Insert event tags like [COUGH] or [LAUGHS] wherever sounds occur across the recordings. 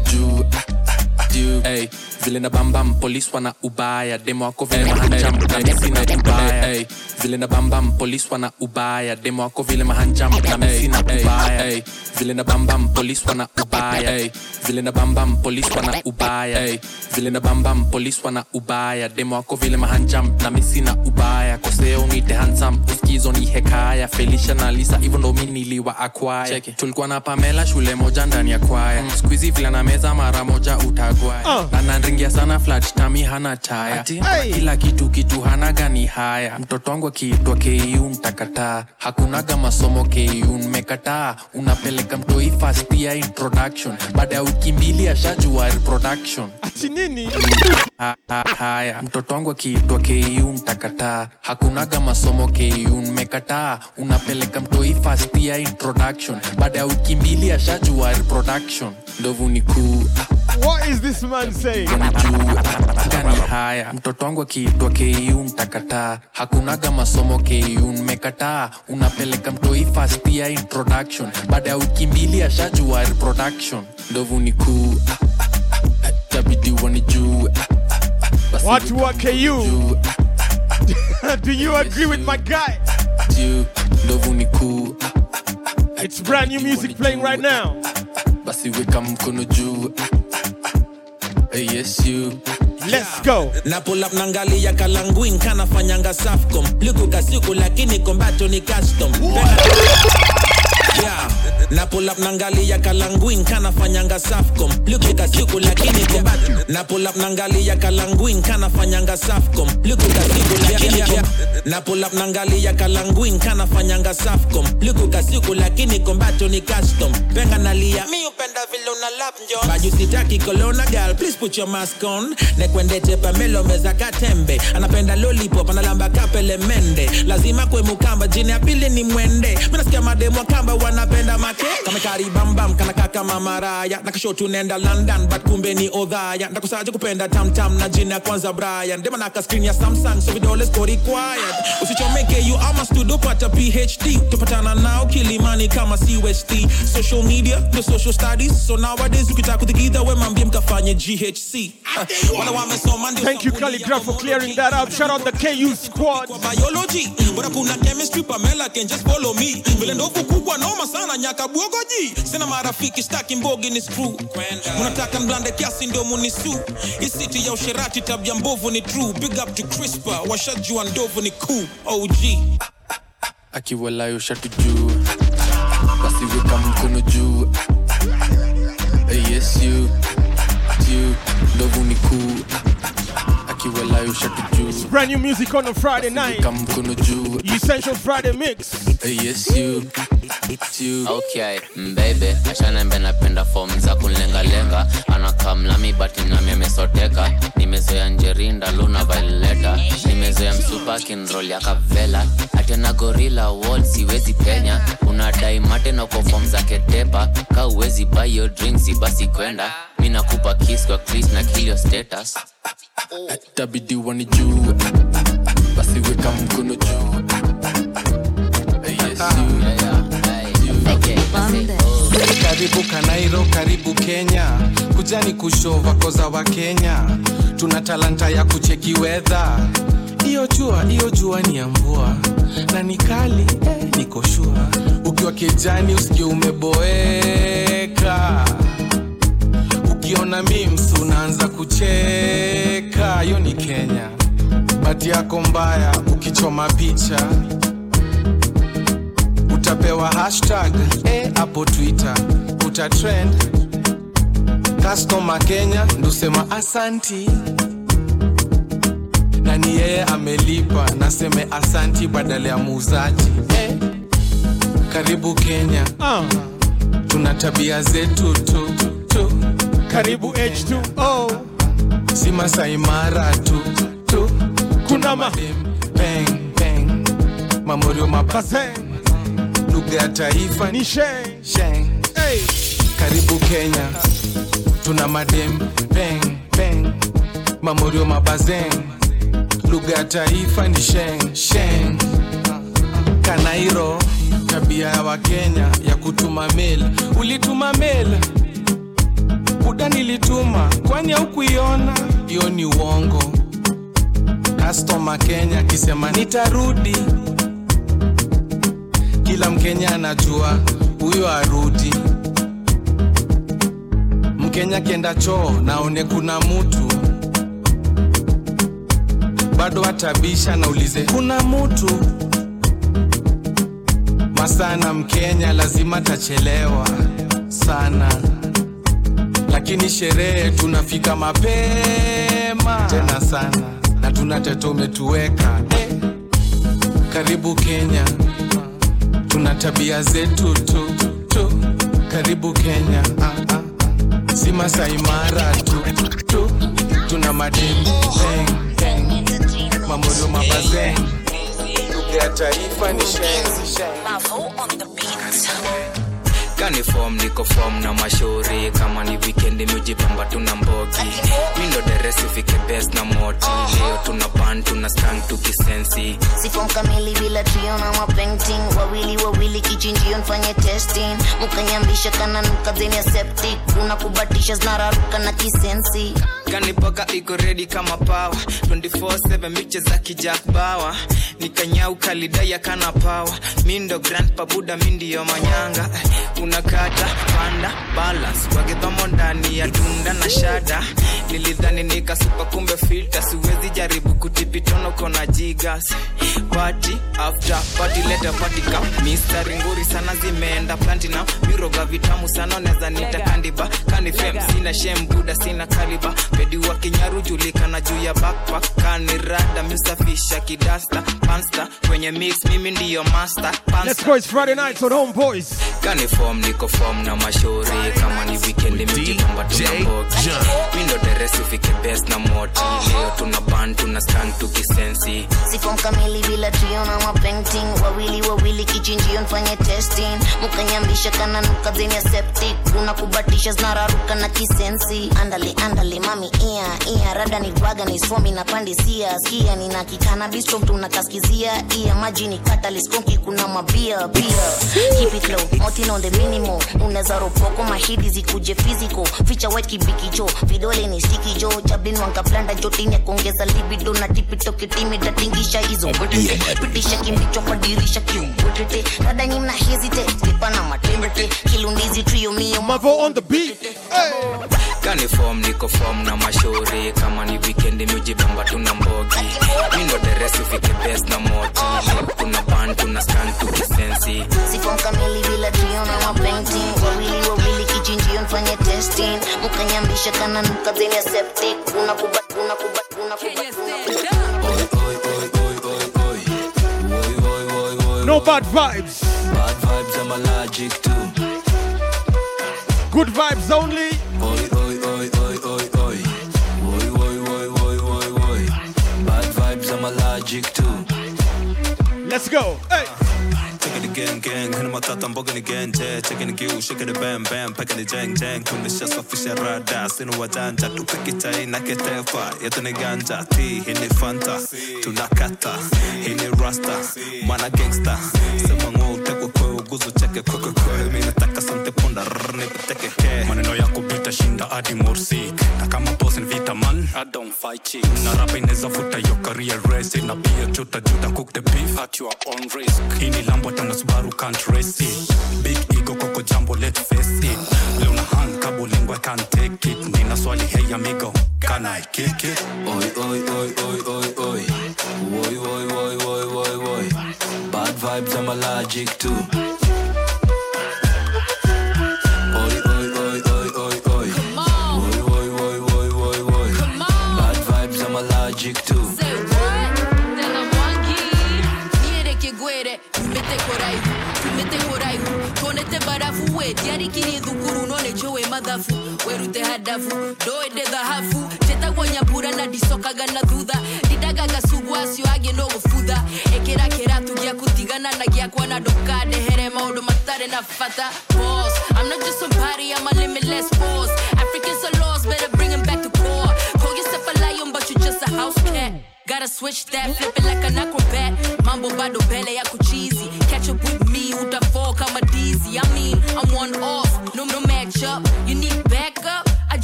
juu hey, vile na bambam polis wana ubaya. Demo wako vile mahanjam na mesi na ubaya. Vile na bambam polis wana ubaya. Demo wako vile mahanjam na mesi na ubaya. vile na bambam polis wana ubaya. Vile na bambam polis wana ubaya. Vile na bambam polis wana ubaya. Demo wako vile mahanjam na mesi na ubaya. Koseo nite hansam uskizo ni hekaya. Felicia na lisa hivyo ndo mimi niliwa akwaya tulikuwa na pamela shule moja ndani ya kwaya. Mm. vile na meza mara moja utagwaya Ah. Ananringia sana flat tami hana taya kila kitu kitu hana gani haya? Mtoto wangu akiitwa ku mtakataa hakunaga masomo ku mmekataa unapeleka mtoi fast ya introduction. Baada ya wiki mbili ashajua reproduction. Nini? Ha- ha- haya. Mtoto wangu akiitwa ku mtakataa hakunaga masomo ku mmekataa unapeleka mtoi fast ya introduction. Baada ya wiki mbili ashajua reproduction. Ndovu ni kuu what is this man saying? Gani haya. Mtoto wangu akiitwa ku mtakataa hakunaga masomo ku mmekataa unapeleka mtoi fast ya introduction. Baada ya wiki mbili ashajua reproduction. Ndovu ni kuu tabidi watu wa ku do you agree with my guy? ndovu ni kuu ah, ah, ah. it's brand new music playing right now basi weka mkono juu Hey, yes you. Let's go. Na pull up nangalia kalanguin kanafanyanga safcom. Liku kasiku lakini kombato ni custom Yeah. na pull up nangalia kalanguin kanafanyanga safcom. Lukika siku lakini kombato na pull up nangalia kalanguin kanafanyanga safcom. Lukika siku lakini yeah. na pull up nangalia kalanguin kanafanyanga safcom. Lukika siku lakini kombato ni custom. Penga nalia mi upenda vile una lap njo. Baju sitaki kolona girl please put your mask on. Nekwendete pamelo meza katembe. Anapenda lollipop analamba kapele mende. Lazima kwe mukamba jini ya pili ni mwende. Minasikia mademu wa kamba wanapenda make? Kamekaribambam kanaka kama maraya nakashotu nenda london but kumbe ni odhaya. Ndakusaje kupenda tamtam na jini ya kwanza brian. Dema naka screen ya samsung so vidole required usichomeke you ama studio pata phd tupatana nao kilimani kama cust social media the social studies. So nowadays ukitaka we mambie mkafanye ghc Ah, wala wamesoma ndio thank you calligraph for clearing that up. Shout out the ku squad. Biology bora kuna chemistry pamela can just follow me. Vile ndovu kubwa noma sana nyaka bwogoji sina marafiki staki mbogi ni screw. Unataka mblande kiasi ndio munisu. Isiti ya usherati tabia mbovu ni true. Big up to crispa washajua ndovu ni cool. Og akiwalayo shatu juu mkono juu. Yes ndovu ni kuu juu brand new music on a friday night. Essential friday mix. Yes you okay mbebe ashanembe napenda fom za kunlengalenga anakamlami bati nami amesoteka nimezoea njerinda luna vaileta nimezoea msupa kinrol ya kavela atena gorila wol siwezi penya. Unadai mate na uko fom za ketepa. Ka uwezi bayo drinks basi kwenda mi nakupa kiss kwa clis na kilio status. Tabidi wanijue. Basi weka mkono juu. Karibu kanairo karibu kenya. Kujani kushova koza wa kenya. Tuna talanta ya kucheki wedha iyo jua iyo jua ni ya mvua. Na ni kali eh, nikoshua ukiwa kijani usikie umeboeka ukiona mims unaanza kucheka. Hiyo ni kenya. Bati yako mbaya ukichoma picha. Utapewa hashtag eh, hapo twitter. Utatrend customer kenya ndusema asanti. Na ni yeye amelipa? Naseme asanti badala ya muuzaji. Eh, karibu kenya. Uh, tuna tabia zetu tu, tu. Karibu h2o si masaimara tu, tu. kuna ma bang bang, mamorio mapase, lugha ya taifa ni sheng. Sheng. Hey. Karibu kenya. Tuna madem. Bang bang, mamorio mabazeng lugha ya taifa ni sheng. Sheng. Kanairo tabia ya wakenya ya kutuma mail. Ulituma mail buda nilituma kwani haukuiona? Hiyo ni uongo. Kastoma kenya akisema nitarudi. Kila mkenya anajua huyo arudi. Mkenya kenda choo naone kuna mutu bado atabisha naulize kuna mutu masana mkenya lazima tachelewa sana lakini sherehe tunafika mapema tena sana na tunateta umetuweka eh. karibu kenya tuna tabia zetu tu, tu. karibu kenya ah, ah. si masaimara tu, tu. tuna bang. mamodo mabazeng lugha ya taifa ni sheng, kani form niko form na mashauri. Kama ni wikendi miujipamba tuna mbogi mindo deresi fike best na moti. Leo tuna pan tuna stang tukisensi. Sifom kamili bila trio na mapainting wawili wawili kichinjio nfanye testing. Mukanyambisha kana nuka zenia septic unakubatisha zinararuka na kisensi kanipoka iko redi kama pawa 24/7 miche za kijak bawa nikanyau kalidaya kana pawa mindo grand pabuda mindiyo manyanga. Unakata panda balance. Wagedhomo ndani ya tunda na shada. Nilidhani nikasupa kumbe filter. Siwezi jaribu kutipitono kona jigas. Party after party leta party cup mistari nguri sana zimeenda platinum. Miroga vitamu sana neza nita kandiba. Kanifem sina shem buda sina kaliba pedi wa kinyaru julikana juu ya backpack. Kanirada misafisha kidasta pansta kwenye mix mimi ndiyo master Let's go, it's Friday nights on Homeboys. kani form niko form na mashauri. Kama ni wikendi mijipamba tuna mbogi mindo deresi fike best na moti. Leo tuna band tuna stang tukisensi sifom kamili bila trio na mapainting wawili wawili kichinjio nfanye testing. Mukanyambisha kana nuka zeni septic. Unakubatisha zinararuka na kisensi. Andale andale mami ia ia rada ni rwaga ni swomi na pandisia skia nina kikana bistro tunakaskizia ia maji ni kataliskonki kuna mabia pia keep it low motin on the minimo. Unaweza ropoko mahidi zikuje physical. Ficha white kibikicho vidole ni stiki jo jablin wankaplanda jotini ya kuongeza libido na tipito kitimi tatingisha hizo. Pitisha kimbicho kwa dirisha kiumbutete rada nyimna hesitate tipa na matembete kilundizi trio mio. Mavo on the beat. kani form niko form na mashauri kama ni wikendi miujibamba tuna mbogi. Mindo deresi fike best na moti leo tuna ban tuna stang tukisensi sifom kamili bila trio na mapainting wawili wawili kichinjio nfanye testing. Mukanyambisha kana nuka zeni ya septic unakuba unakuba unakuba No bad vibes. Bad vibes, I'm allergic to. Good vibes only. Oi, vibes, I'm allergic to. Let's go. Hey. Taking the gang gang, hina matata mboga ni genje Checking the gill, shaking the bam bam, packing the jang jang. Kunisha safisha rada, sinu wajanja Tupiki chai na ketefa, yetu ni ganja T, hini fanta, tunakata Hini rasta, mana gangsta Sema ngo utekwe kwe uguzu cheke kwe kwe kwe Mimi nataka sante punda, rrr, nipeteke ke Maneno yako bita shinda hadi morsik Na kama boss ni vita man, I don't fight chicks Na rapa ineza futa yo career race Na pia chuta juta cook the beef. At your own risk. Hini lambo tana Subaru can't race it. Big ego koko jambo let's face it. Luna hang kabo lingua can't take it. Nina swali hey amigo can I kick it? Oi oi oi oi oi oi. Oi oi oi oi oi oi. Bad vibes I'm allergic to na na na I'm not just somebody, I'm a limitless force Africans are lost, better bring back to core. Call yourself a lion, but you just a house cat. Gotta switch that, flip it like an acrobat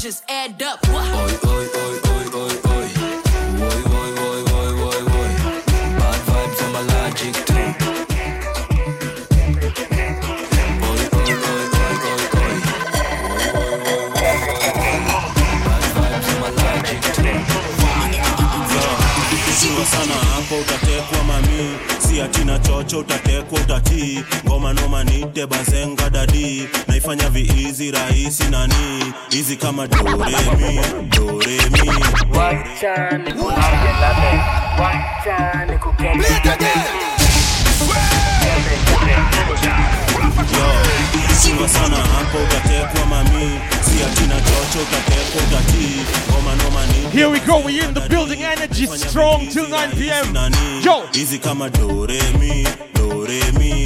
just add up. What? Oi, oi, oi, oi, oi, oi. Bad vibes on my logic. Bad vibes on my logic chocho utatekwa utatii ngoma noma nite bazenga dadi naifanya viizi rahisi nani? Hizi kama doremi doremi. Chunga sana hapo utatekwa mami. Si atina chocho utatekwa utatii ngoma noma nite Here we go, we in the building, energy strong till 9 p.m. Yo, hizi kama doremi doremi doremi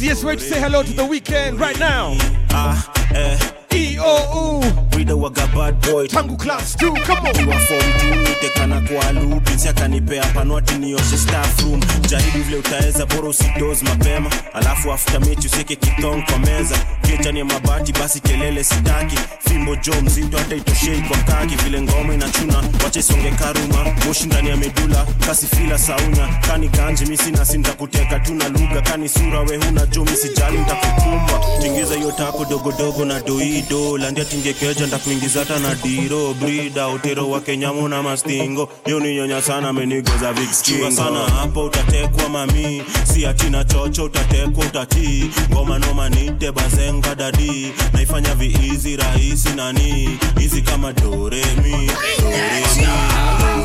easiest way to say hello to the weekend right now. ah eh E-O-U, Rida waga bad boy. Tangu Class 2, come on. wa form tu nitekana kwa loop insi akanipea panwati nioshe staff room jaribu vile utaweza bora usidoze mapema. Alafu after mechi useke kitong kwa meza. Kichani ya mabati basi kelele sitaki. Fimbo jo mzito hata itoshei kwa kaki. Vile ngoma inachuna wacha isonge karuma. Moshi ndani ya medula kasi fila sauna kani ganji misi nasi ntakuteka tu lugha. Kani sura we huna jo misijali ntakukumba tingiza hiyo tako dogodogo na doido landia tingekeja ndakuingiza hata na diro brida utero wa kenyamu na mastingo. Yoni nyonya sana amenigoza vikskingo sana. Hapo utatekwa mami. Si atina chocho utatekwa utatii. Ngoma noma nite bazenga dadi. Naifanya viizi rahisi nani? Hizi kama doremi doremi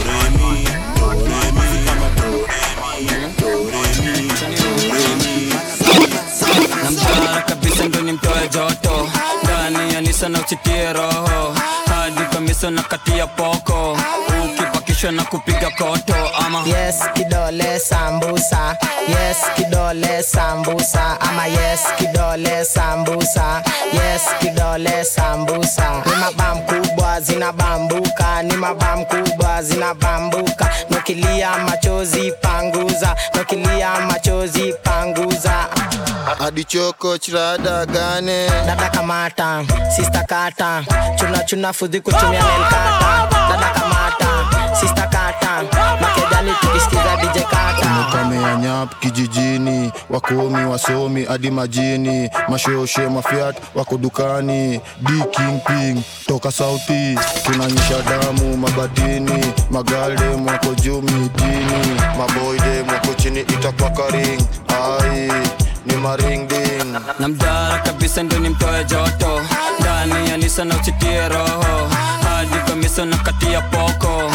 doremi doremi. Kama doremi doremi doremi. Namtara kabisa ndo nimtoe joto nisa na uchitie roho. Hadi kamisa na kati ya poko ukipakishwa na kupiga koto ama? Yes kidole sambusa. Yes kidole sambusa. Ama yes kidole sambusa. Yes kidole sambusa. Ni mabam kubwa zinabambuka ni mabam kubwa zinabambuka nokilia machozi panguza. Nokilia machozi panguza. Adichoko chirada gane dada kamata sista kata. Chuna chuna fudhi kutumia melkata dada kamata sista kata Makedani tukisikiza dj kamea nyap kijijini. Wakomi wasomi hadi majini. Mashoshe mafiat wako dukani. D kingping toka sauti tunanyisha damu mabatini magalde mwako juu mitini maboide mwako chini itakwakaring ai ni maringding. Namdara kabisa ndo nimtoe joto. Ndani ya nisa na uchitie roho. Hadi kamisa na kati ya poko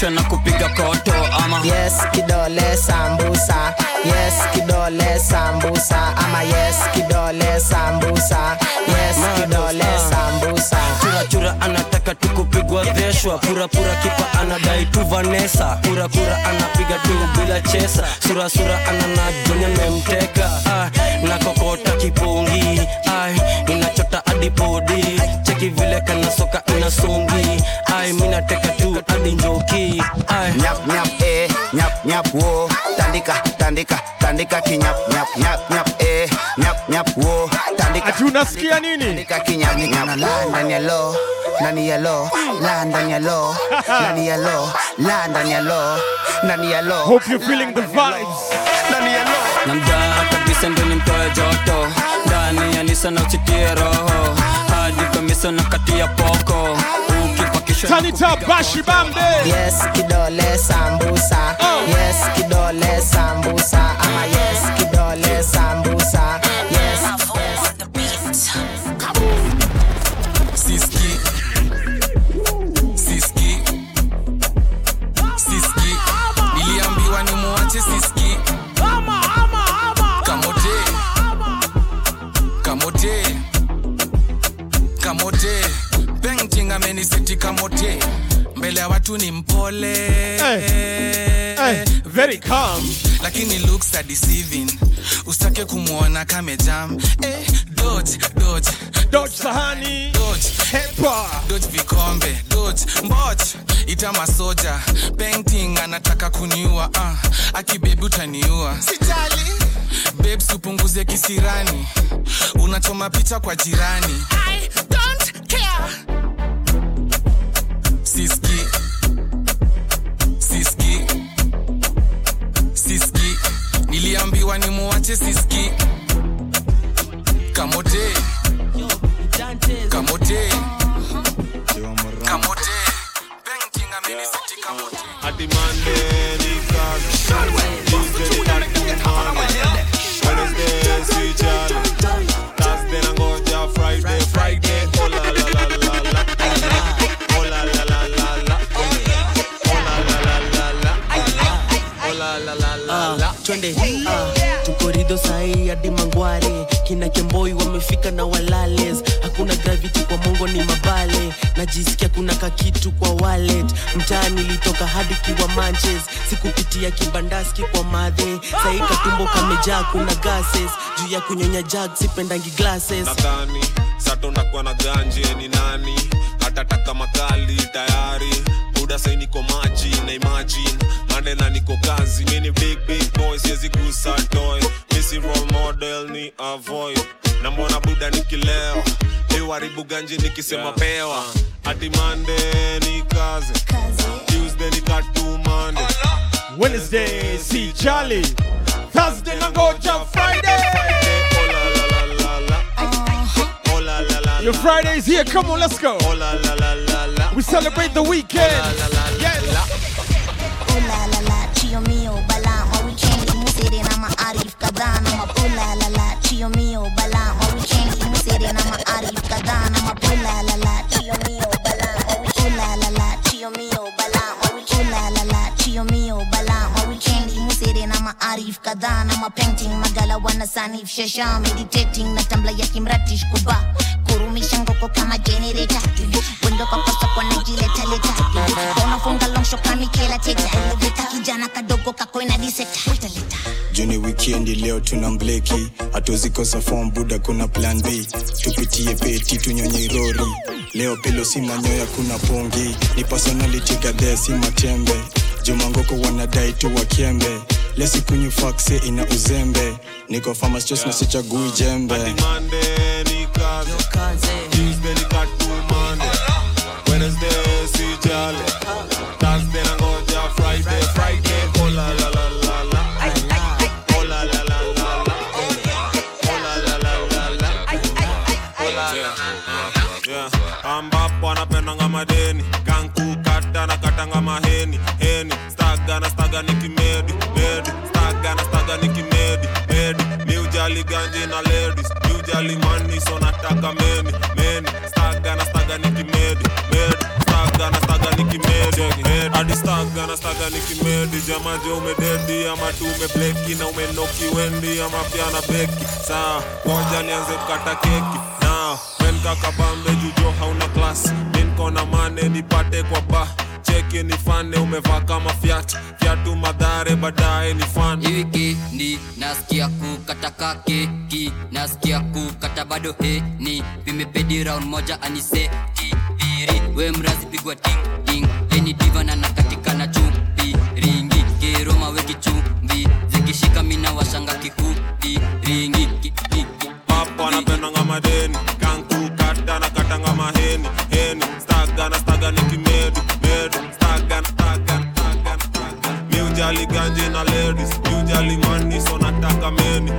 ukipakishwa na kupiga koto ama? Yes kidole sambusa. Yes kidole sambusa. Ama yes kidole sambusa. Yes kidole sambusa. Chura anataka tukupigwa veshwa. Purapura kipa anadai tu vanesa purapura anapiga tu bila chesa. Surasura ananajonya memteka. Ah, nakokota kipungi ah, inachota adipodi cheki vile kana soka inasongi ai minateka njoki ai nyap nyap eh. Nyap nyap wo tandika tandika tandika kinyap nyap nyap nyap eh. Nyap nyap wo tandika ati unasikia nini? tandika kinyap nyap. Ndani ya lo ndani ya lo ndani ya lo ndani ya lo ndani ya lo ndani ya lo Hope you feeling the vibes. ndani ya lo namdara kabisa ndo nimtoe joto. Ndani ya nisa na uchitie roho. Hadi kamisa na kati ya poko ukipakishwa na Tanita Bashi Bambe. yes kidole sambusa. Oh. Yes kidole sambusa. Ama yes kidole sambusa Painting siti kamote mbele ya watu ni mpole. Hey, very calm. lakini looks are deceiving. Usitake kumwona kamejam eh, dodge, dodge. Dodge sahani. Dodge. Hepa. dodge vikombe. Dodge ita masoja. Painting anataka kuniua. Uh, akibebi utaniua. Sijali. Babes upunguze kisirani. Unachoma picha kwa jirani. I don't care. Siski. Siski. Siski. Niliambiwa ni muache siski. Kamote. Kamote. Kamote. Painting amenisiti kamote. Ati Monday ni twende. Ah, tukorido sahii hadi mangware kina kemboi wamefika na walales. Hakuna gravity kwa mongo ni mabale. Najisikia kuna kakitu kwa wallet. Mtaa nilitoka hadi kiwa manches. Sikupitia kibandaski kwa madhe. Sahii katumbo kamejaa kuna gases. Juu ya kunyonya jag sipendangi glasses. Nadhani sato na ganje ni nani? Hatataka makali tayari buda sai niko maji na imagine. Mande na niko kazi mini big big boy siwezi gusa toy. Misi role model ni avoid. Na mbona buda nikilewa iwaribu ganje nikisema pewa. Hadi mande ni kazi. Tuesday ni katumande Wednesday, see Charlie. Thursday, Nangoja Friday. Oh, Your Friday's here. Come on, let's go. We celebrate the. Oh la la la, chio Oh, mio bala, ma weekend musere kadhaa na mapainting magala wana sanif shasha meditating na tambla ya kimratish kuba kurumisha ngoko kama generator. Wendo kwa kosa kwa najileta leta unafunga longsho kama kila teta. Leta kijana kadogo kako ina diseta. Leta juni wikendi leo tuna mbleki. Hatuzikosa fom buda kuna plan b. Tupitie peti tunyonye rori. Leo pelo si manyoya kuna pongi ni personality gadhea si matembe. Jumangoko wanadai tu wakembe lesikunywa fakse ina uzembe niko famastos na sichagui jembe Monday ni kazi, Tuesday ni katumande, Wednesday si jali, Thursday nangoja Friday, Friday oh la la la la la, oh la la la la la, oh la la la la la, oh la la Yeah, ambapo anapendanga madeni kanku kata na katanga maheni heni staga na staga ni mi ujali mani so nataka meni meni staga na staga ni kimedi medi. Staga na staga ni kimedi medi. Hadi staga na staga ni kimedi. Jamaje umededi ama tu umebleki na umenoki wendi ama pia na beki. Saa moja nianze kukata keki. Na men kakabambe jujo hauna klas minkona mane nipate kwa ba cheki ni fane umevaa kama fiat. Viatu madhare baadaye ni fan iwikendi nasikia kukata kakeki nasikia kukata bado heni. Vimepedi round moja anise kiviri we mrazi pigwa ting ting. Leni divana nakatikana chumbi ringi. Keroma weki chumbi zikishika mina washanga kikubi ringi. Papa napendanga madeni kankukata nakatanga maheni. Ujali ganje na ladies ujali mani so nataka medi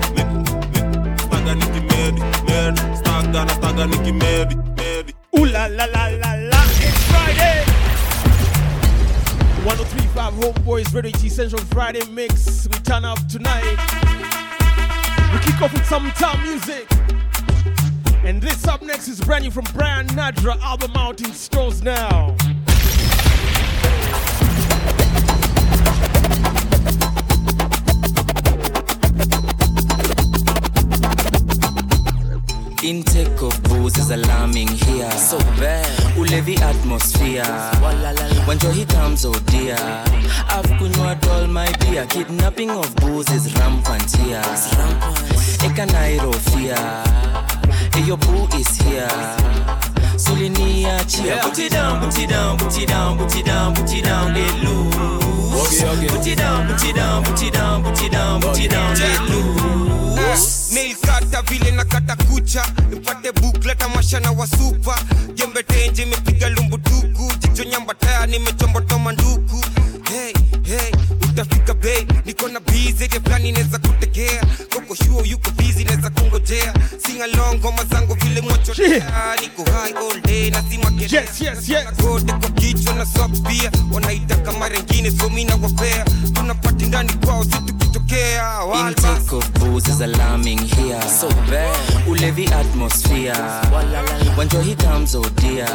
staga na staga Ooh la la la la la, it's Friday. 1035 Homeboys Radio G Central Friday mix. We turn up tonight. We kick off with some town music. And this up next is brand new from Brian Nadra, album out in stores now. Intake of booze is alarming here. So bad. Ulevi atmosphere. When Johi comes, oh dear. I've kunywa all my beer. Kidnapping of booze is rampant here. Eka Nairo fear. Your boo is here. Suliniachia. Yeah. Put it down, put it down, put it down, put it down, put it down, let loose. Okay, okay. Put it down, put it down, put it down, put it down, put it down, let loose. Msichana na wasupa jembe tenje imepiga lumbutuku jicho nyambataya nimechomboto nduku. Hey, hey, utafika bei niko na bizi ile fulani inaweza kutegea koko shuo yuko bizi neza kungojea. Singalong ngoma zangu vile mwachotea niko hai all day na si makelele. Yes, yes, yes. kote kwa kichwa na socks pia wanaita kama rengine so nawapea. Tunapati ndani kwao si tukitokea Intake of booze is alarming here. So bad. Ulevi atmosphere. When Johi comes, oh dear.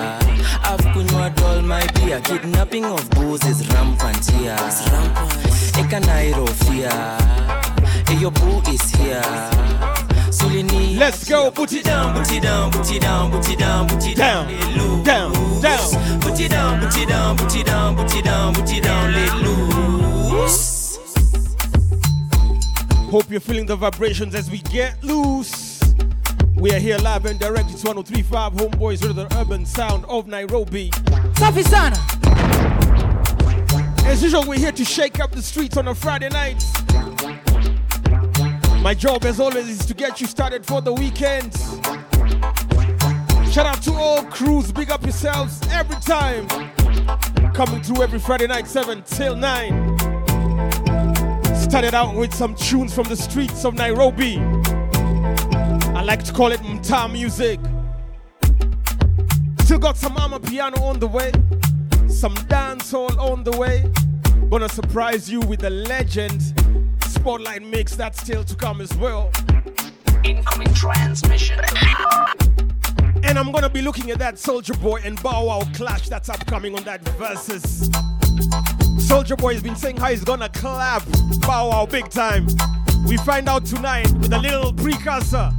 I've kunywa all my beer. Kidnapping of booze is rampant here. Eka Nairo fear. Hey, your boo is here. Let's go, put it down, put it down, put it down, put it down, put it down, down, down, down. Put it down, put it down, put it down, put it down, put it down, let loose. Hope you're feeling the vibrations as we get loose. We are here live and direct. It's 1035 Homeboys with the urban sound of Nairobi. Safi sana. As usual, we're here to shake up the streets on a Friday night. My job, as always, is to get you started for the weekend. Shout out to all crews, big up yourselves every time. Coming through every Friday night, 7 till 9. Started out with some tunes from the streets of Nairobi. I like to call it mtaa music. Still got some Mama piano on the way, some dancehall on the way. Gonna surprise you with the legend spotlight mix that's still to come as well. Incoming transmission. And I'm gonna be looking at that Soldier Boy and Bow Wow clash that's upcoming on that versus. Soldier Boy has been saying how he's gonna clap Bow Wow big time. We find out tonight with a little precursor.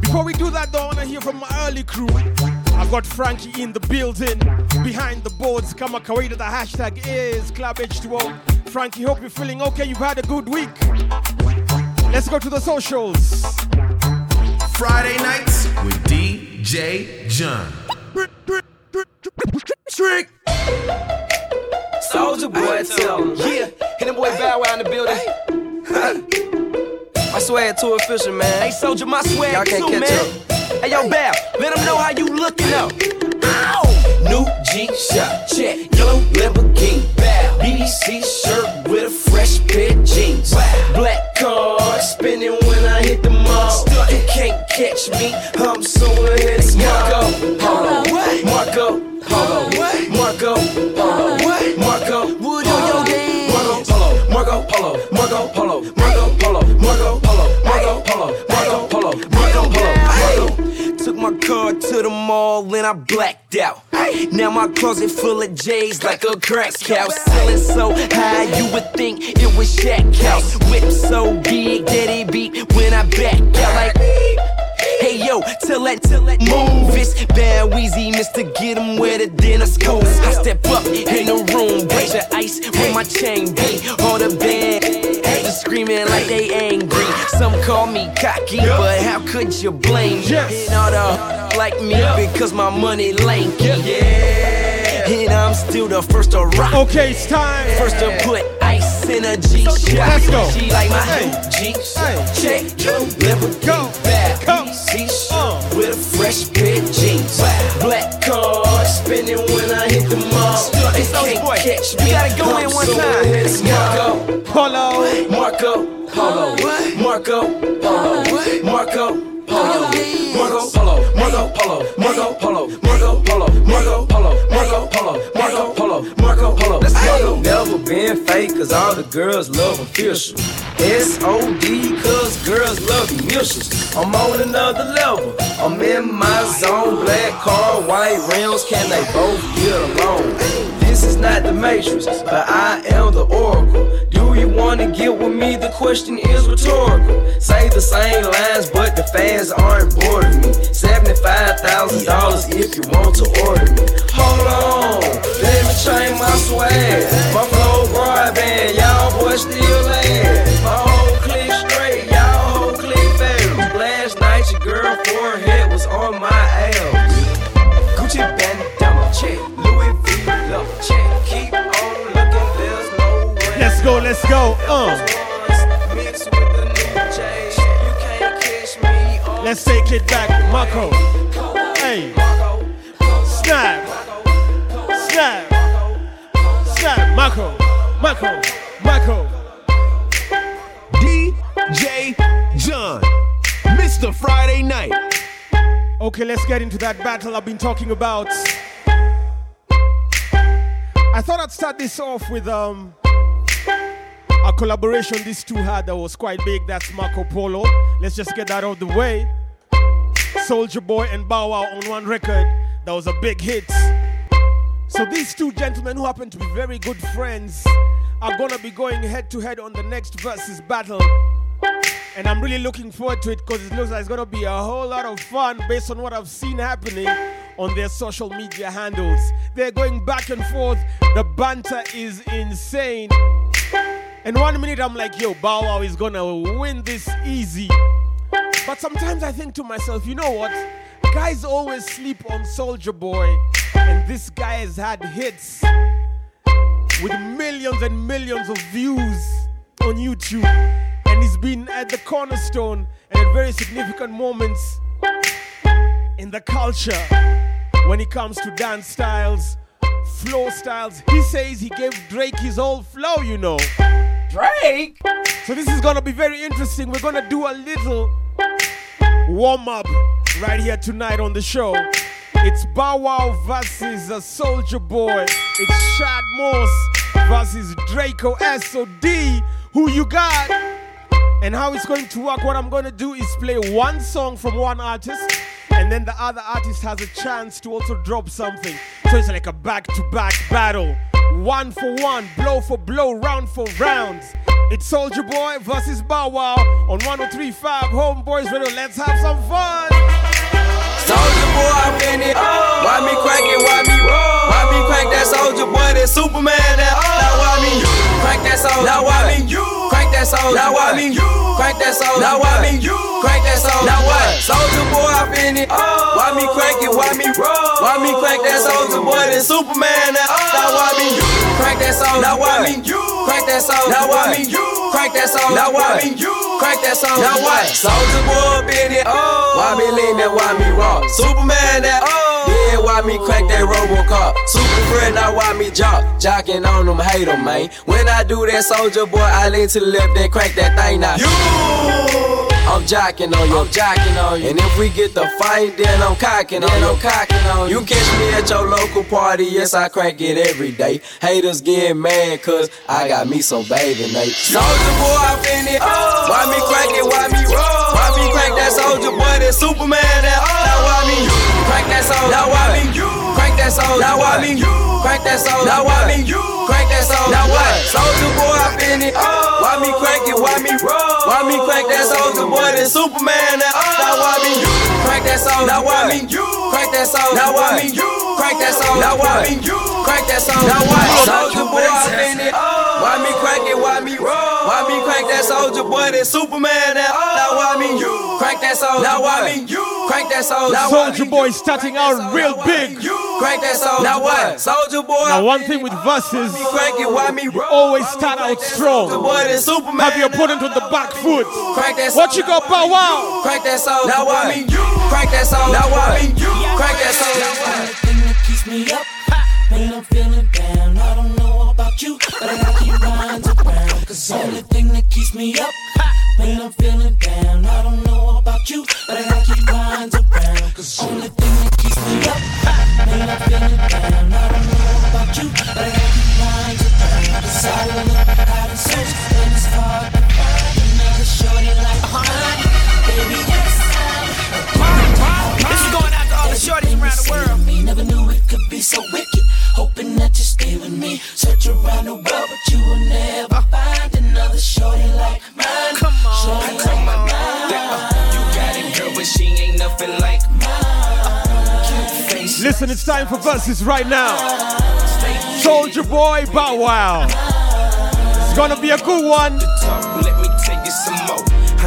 Before we do that, though, I wanna hear from my early crew. I've got Frankie in the building, behind the boards. Come Kama kawaida, the hashtag is Club H2O. Frankie, hope you're feeling okay. You've had a good week. Let's go to the socials. Friday nights with DJ John. Trick. Soldier boy, tell him. Yeah, hit him boy Bow Wow in the building. [LAUGHS] I swear to official, man. Hey, soldier, my swag Y'all can't too, catch man. Up. Hey, yo, Bow, let them know how you looking up. Ow! New G shot, check, yellow Lamborghini, bow. BBC shirt with a fresh pair of jeans. Wow. Black card spinning when I hit the mall. You can't catch me, I'm so ahead of Marco, Polo, Marco, Polo, Marco, Polo, Marco, Marco Polo, Marco Polo, Marco Polo, Marco Polo, Marco Polo, Marco Polo. Took my car to the mall and I blacked out. Now my closet full of J's like a crack house. Selling so high, you would think it was Shack House. Whip so big that it beat when I back out like. Hey yo, tell that, tell that move. It's bad Weezy, Mr. Get 'em where the dinner's cold. I step up in the room, break the ice with my chain beat. All the band screaming like they angry. Some call me cocky, but how could you blame me? And all the like me because my money lanky. Yeah. And I'm still the first to rock. Okay, it's time. First to put ice in a G shot. Let's go. She like my Hey. G Check your liver. Go. Bad BC shirt with a fresh pair of jeans. Black card spinning when I hit the mall. They can't catch me. You gotta go in I'm one so time. of Marco. Polo. Marco. Polo. Marco. Polo. Marco. Polo. Marco Polo. Marco Polo. Marco Polo. Marco Polo. Marco Polo. Marco Polo. Marco Polo. Marco Polo. Let's go. Never been fake, cause all the girls love official. S-O-D, cause girls love initials. I'm on another level. I'm in my zone. Black car, white rims, can they both get along? This is not the Matrix, but I am the Oracle. Do you wanna get with me? The question is rhetorical. Say the same lines, but the fans aren't bored of me. $75,000 if you want to order me. Hold on, let me change my swag. My flow broadband, y'all boys still land. Go, let's go. Uh. Let's take it back, Marco. Hey, snap, snap, snap, Marco, Marco, Marco. DJ John, Mr. Friday Night. Okay, let's get into that battle I've been talking about. I thought I'd start this off with um a collaboration these two had that was quite big. That's Marco Polo. Let's just get that out of the way. Soldier Boy and Bow Wow on one record. That was a big hit. So these two gentlemen who happen to be very good friends are gonna be going head to head on the next versus battle. And I'm really looking forward to it because it looks like it's gonna be a whole lot of fun based on what I've seen happening on their social media handles. They're going back and forth. The banter is insane. And one minute I'm like, yo, Bow Wow is gonna win this easy. But sometimes I think to myself, you know what? Guys always sleep on Soldier Boy, and this guy has had hits with millions and millions of views on YouTube. And he's been at the cornerstone and at very significant moments in the culture when it comes to dance styles, flow styles. He says he gave Drake his whole flow, you know. Drake? So this is gonna be very interesting. We're gonna do a little warm up right here tonight on the show. It's Bow Wow versus a Soldier Boy. It's Shad Moss versus Draco SOD. Who you got? And how it's going to work, what I'm to do is play one song from one artist, and then the other artist has a chance to also drop something. So it's like a back to back battle. One for one, blow for blow, round for round. It's Soldier Boy versus Bow Wow on 1035 Homeboys Radio. Let's have some fun. Soldier boy, I'm in it. Why me crack it? Why me roll? Why me crack that soldier boy? That Superman? That now why me you crack that soldier? Now oh. why me you crack that soldier? Now why me you crack that soldier? Now why me you crack that soldier? Now what? Soldier boy, I'm in it. Why me crack it? Why me roll? Why me crack that soldier boy? Oh. That Superman? That now why me you crack that soldier? Now why me you crack that soldier? Now why me you crack that soldier? Now why me you crack that soldier? Now what? Soldier boy, up in it. Oh. Why me lean that? Why me rock? Superman that oh Why me crack that Robocop Super friend, now why me jock Jocking on them, hate them, man When I do that soldier boy, I lean to the left Then crack that thing now You I'm jocking on you, I'm jocking on you. And if we get the fight, then I'm cocking on you. I'm cocking on you. You catch me at your local party, yes, I crack it every day. Haters get mad, cause I got me some baby Nate. Soldier boy, I fin it. Why me crack it? Why me roll? Why me crack that soldier boy? That Superman, that oh. Now why me crack that soldier? Now why me crack that soldier? Now why me crack that soldier? Now why me crack that soldier? Now what? Soldier boy, I fin it. Why me crack it? Why me roll? Why me crack that soldier boy? That Superman, that Now why me crack that soldier? Now why me you crack that soldier? Now why me you crack that soldier? Now why me crack that soldier? Now what? Soldier boy, I fin it. Why me crack it? Why me roll? Why me crack that soldier boy? That Superman, that Now why me crack that soldier? Now why me crack that soldier? Now Soldier Boy starting out real big. Crack that soldier. Now what? Soldier boy. Now, one thing with verses, crack it, why me you always start out strong. Have your opponent on the back foot. Crack that What you got, Bow Wow? Crack that soldier. Now why me crack that soldier? Now why me crack that soldier? thing that keeps me up. When I'm feeling down, I don't know about you, but I gotta keep lines around. Cause the only thing that keeps me up. When I'm feeling down, I don't you, but I gotta keep lines around. Cause only thing that keeps me up. When I'm feeling down, I don't know about you, but I gotta keep lines around. Cause I don't look out and search, and it's hard to find another shorty like mine. Baby, yes, This is going out to all the shorties around the world. Me never knew it could be so wicked. Hoping that you stay with me. Search around the world, but you will never uh. find another shorty like mine. Come on, shorty come like mine. You got it, girl, but she ain't nothing like Listen, it's time for verses right now. Soldier Boy Bow Wow. It's gonna be a good one.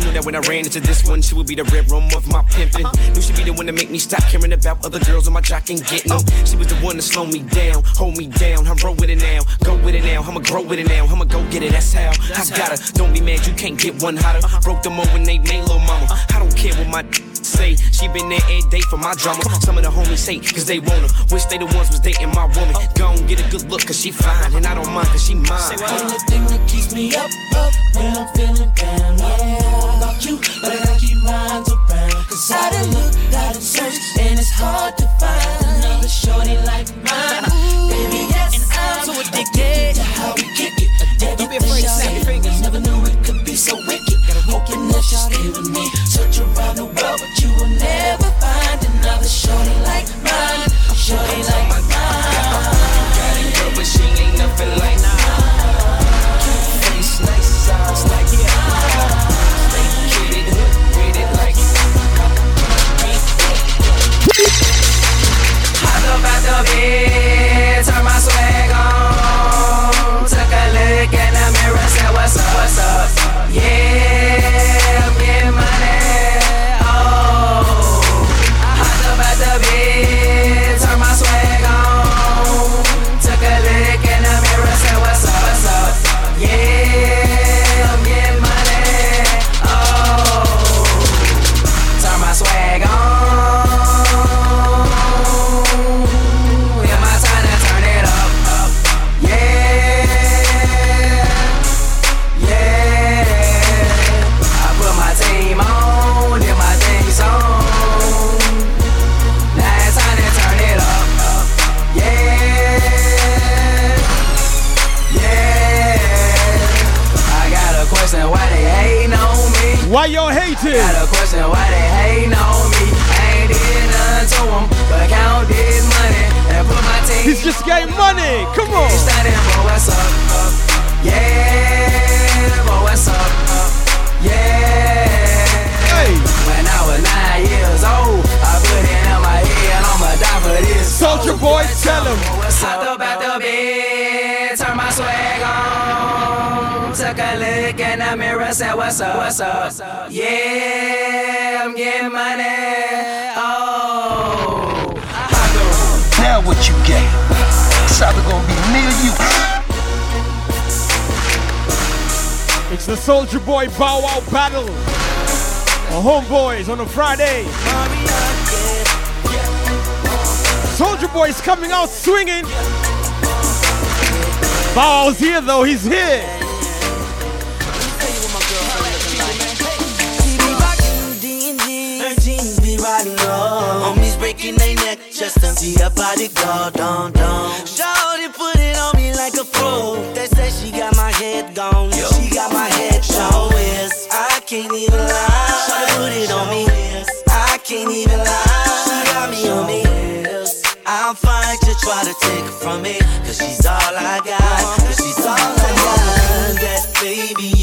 Let me tell you some more. I knew that when I ran into this one, she would be the red room of my pimping. Knew she'd be the one to make me stop caring about other girls on my jock and getting them. She was the one to slow me down, hold me down. I'm roll with it now, go with it now. I'ma grow with it now. I'ma go get it, that's how. I gotta. Don't be mad, you can't get one hotter. Broke them over when they made little mama. I don't care what my say. She been there every day for my drama. Some of the homies hate cause they want her. Wish they the ones was dating my woman. Go and get a good look cause she fine. And I don't mind cause she mine. Only thing that keeps me up, up when I'm feeling down. Know about you, but I gotta keep minds around. Cause I done looked, I done searched, and it's hard to find another shorty like mine. Baby, yes, and I'm so addicted to how we kick it. Addicted Don't be afraid to snap your fingers. Never knew it could be so wicked. Hoping that you stay with me. Search around the world, but you will never find another shorty like mine. Shorty like Yeah, Got a question, why they hating on me? I ain't did nothing to 'em, but count this money and put my team He's just getting money. Come on. Standing, boy, what's up? up? Yeah, boy, what's up? up? Yeah. When I was nine years old, I put it in my head, I'ma die for this. Soulja boy, tell him. Hopped up out the bed, Took a look in the mirror, said, What's up? What's up? Yeah, I'm getting money. Oh. Now what you get? It's either gonna be me or you. It's the Soulja Boy Bow Wow Battle. Our homeboys on a Friday. Soulja Boy's coming out swinging. Bow Wow's here though, he's here. Just to see her body go down, down. Shawty put it on me like a pro. They say she got my head gone. She got my head show is. I can't even lie. Shawty put it on me. I can't even lie. She got me on me. I'll fight to try to take her from me. Cause she's all I got. Cause she's all I got. That baby,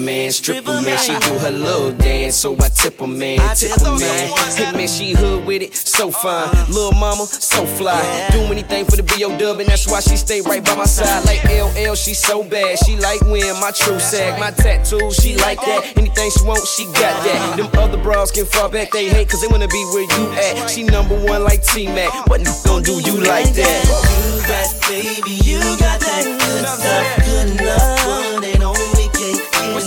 man. Stripper, man. She do her little dance, so I tip her, man. Tip her, man. Hey, man, she hood with it, so fine. Uh-huh. Little mama, so fly. Do anything for the B.O. dub, and that's why she stay right by my side. Like LL, she so bad. She like when my true sag, my tattoo, she like that. Anything she want, she got that. Uh-huh. Them other bras can fall back, they hate, cause they wanna be where you at. She number one like T-Mac. What you gon' do you like that? You got, baby, you got that good stuff. Good enough.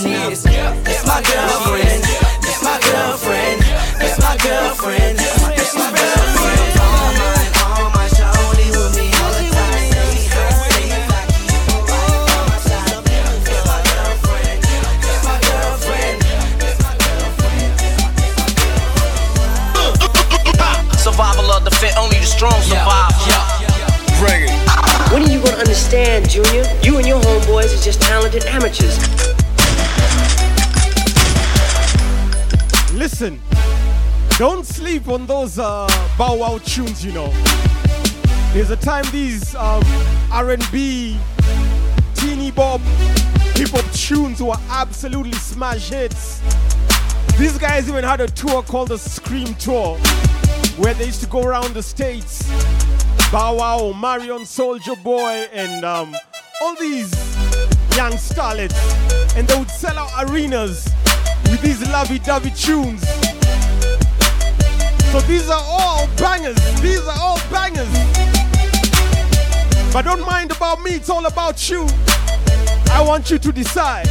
Can't get enough. That's my girlfriend. That's my girlfriend. That's my girlfriend. That's my girlfriend. All mine, all my shawty with me all the time. Stay high, stay fly, keep her right by my side. That's my girlfriend. That's my girlfriend. Survival of the fit, only the strong survive. Bring it. When are you gonna understand, Junior? You and your homeboys are just talented amateurs. Listen, don't sleep on those uh, Bow Wow tunes, you know. There's a time these um, R&B, teeny bop, hip hop tunes were absolutely smash hits. These guys even had a tour called the Scream Tour, where they used to go around the states. Bow Wow, Marion, Soulja Boy, and um, all these young starlets, and they would sell out arenas with these lovey-dovey tunes. So these are all bangers. These are all bangers. But don't mind about me, it's all about you. I want you to decide.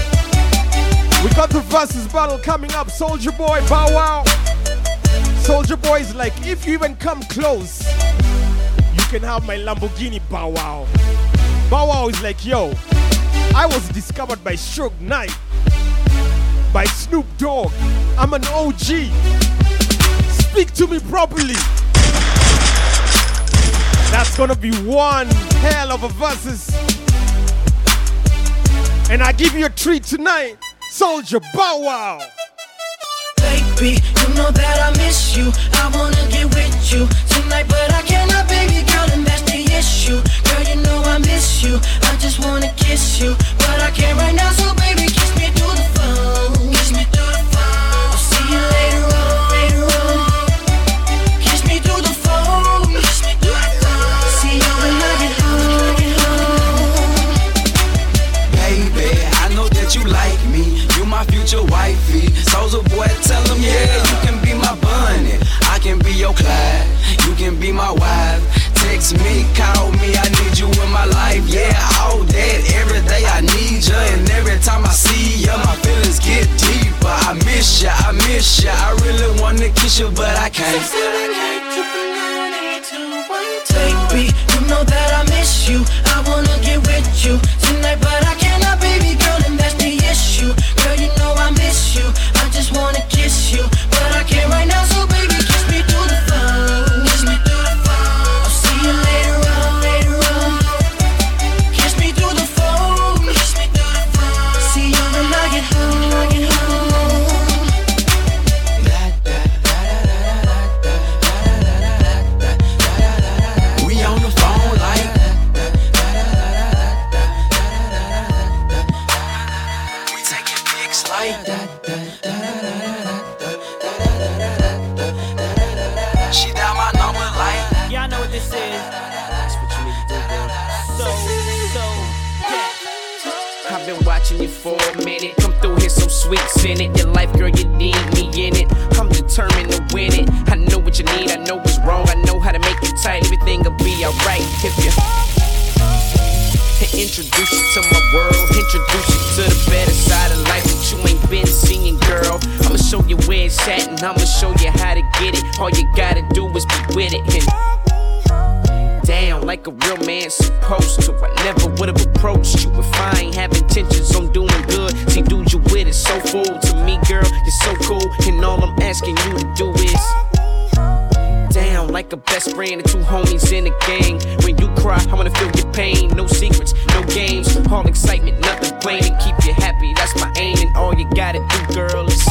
We got the versus battle coming up. Soulja Boy, Bow Wow. Soulja Boy is like, if you even come close, you can have my Lamborghini Bow Wow. Bow Wow is like, yo, I was discovered by Suge Knight, by Snoop Dogg. I'm an OG. Speak to me properly. That's gonna be one hell of a versus. And I give you a treat tonight. Soulja Bow Wow. Baby, you know that I miss you. I wanna get with you tonight, but I cannot, baby girl, and that's the issue. Girl, you know I miss you. I just wanna kiss you, but I can't right now. So baby, kiss me through the phone. Future wifey. Soulja boy, tell him, yeah, you can be my bunny. I can be your Clyde. You can be my wife. Text me, call me, I need you in my life. Yeah, all that. Every day I need you. And every time I see you, my feelings get deeper. I miss you, I miss you. I really wanna kiss you, but I can't. Baby, you know that I miss you. I wanna get with you tonight, but I cannot, I'ma show you how to get it. All you gotta do is be with it and down like a real man supposed to. I never would've approached you if I ain't have intentions on doing good. See, dude, you with it so full to me, girl. You're so cool, and all I'm asking you to do is down like a best friend and two homies in a gang. When you cry, I wanna feel your pain. No secrets, no games, all excitement, nothing. And keep you happy, that's my aim. And all you gotta do, girl, is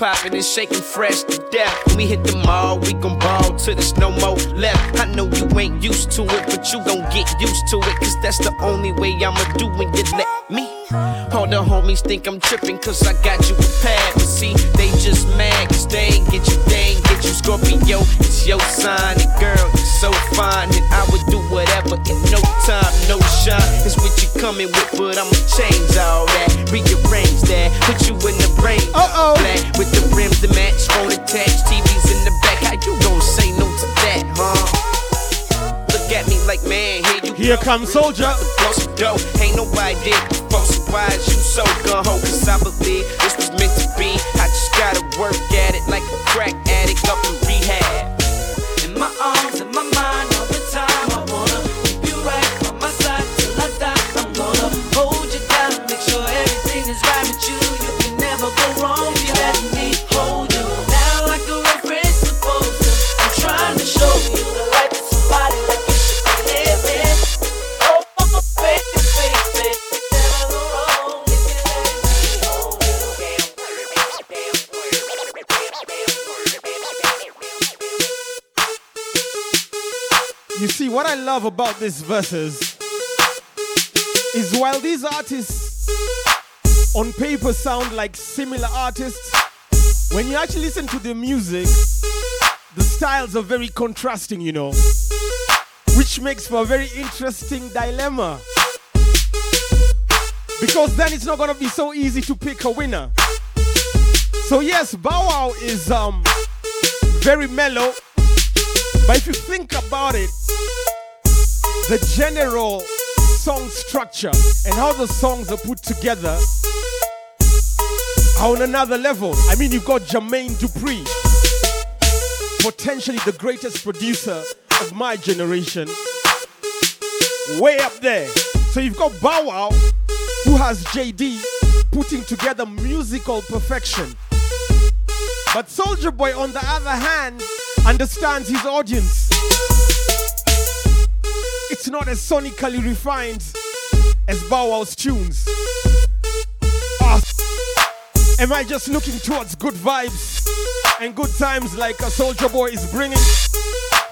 up on what's poppin' and shaking fresh to death. When we hit the mall, we gon' ball till there's no more left. I know you ain't used to it, but you gon' get used to it. Cause that's the only way I'ma do when you let me. All the homies think I'm trippin' cause I got you a pad. But see, they just mad cause they ain't get you, they ain't get you Scorpio. It's your sign, and girl, you're so fine. And I would do whatever in no time, no shine. It's what you coming with, but I'ma change all that. Rearrange that, put you in the brain. Uh oh. Black with the rims to match, phone attached, TVs in the back. How you gon' say no to that, huh? Look at me like, man, here you Here comes Soulja. blow some dough. Ain't nobody did so why is you so gun ho? Cause I believe this was meant to be. I just gotta work at it like a crack addict up in rehab. In my arms, in my mind, love about these verses is while these artists on paper sound like similar artists, when you actually listen to the music, the styles are very contrasting, you know, which makes for a very interesting dilemma. Because then it's not gonna be so easy to pick a winner. So yes, Bow Wow is um very mellow, but if you think about it, the general song structure and how the songs are put together are on another level. I mean, you've got Jermaine Dupri, potentially the greatest producer of my generation, way up there. So you've got Bow Wow, who has JD putting together musical perfection. But Soulja Boy, on the other hand, understands his audience. It's not as sonically refined as Bow Wow's tunes. Ah, am I just looking towards good vibes and good times like a Soulja Boy is bringing?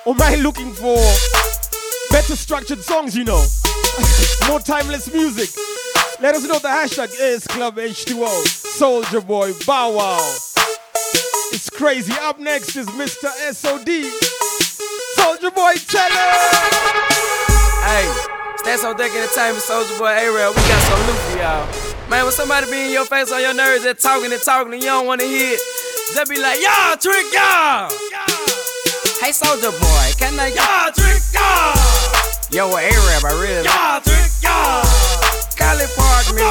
Or am I looking for better structured songs, you know? [LAUGHS] More timeless music. Let us know the hashtag is Club H2O. Soulja Boy Bow Wow. It's crazy. Up next is Mr. SOD. Soulja Boy Teller. Hey, Stacks on Deck entertainment, Soulja Boy A-Rail. We got some loot for y'all. Man, when somebody be in your face on your nerves, they're talking and talking and you don't want to hear it, they be like, y'all, trick y'all. Hey, Soulja Boy, can I y'all trick y'all? Yo, what A-Rap, I really Y'all trick y'all. Cali Park, me.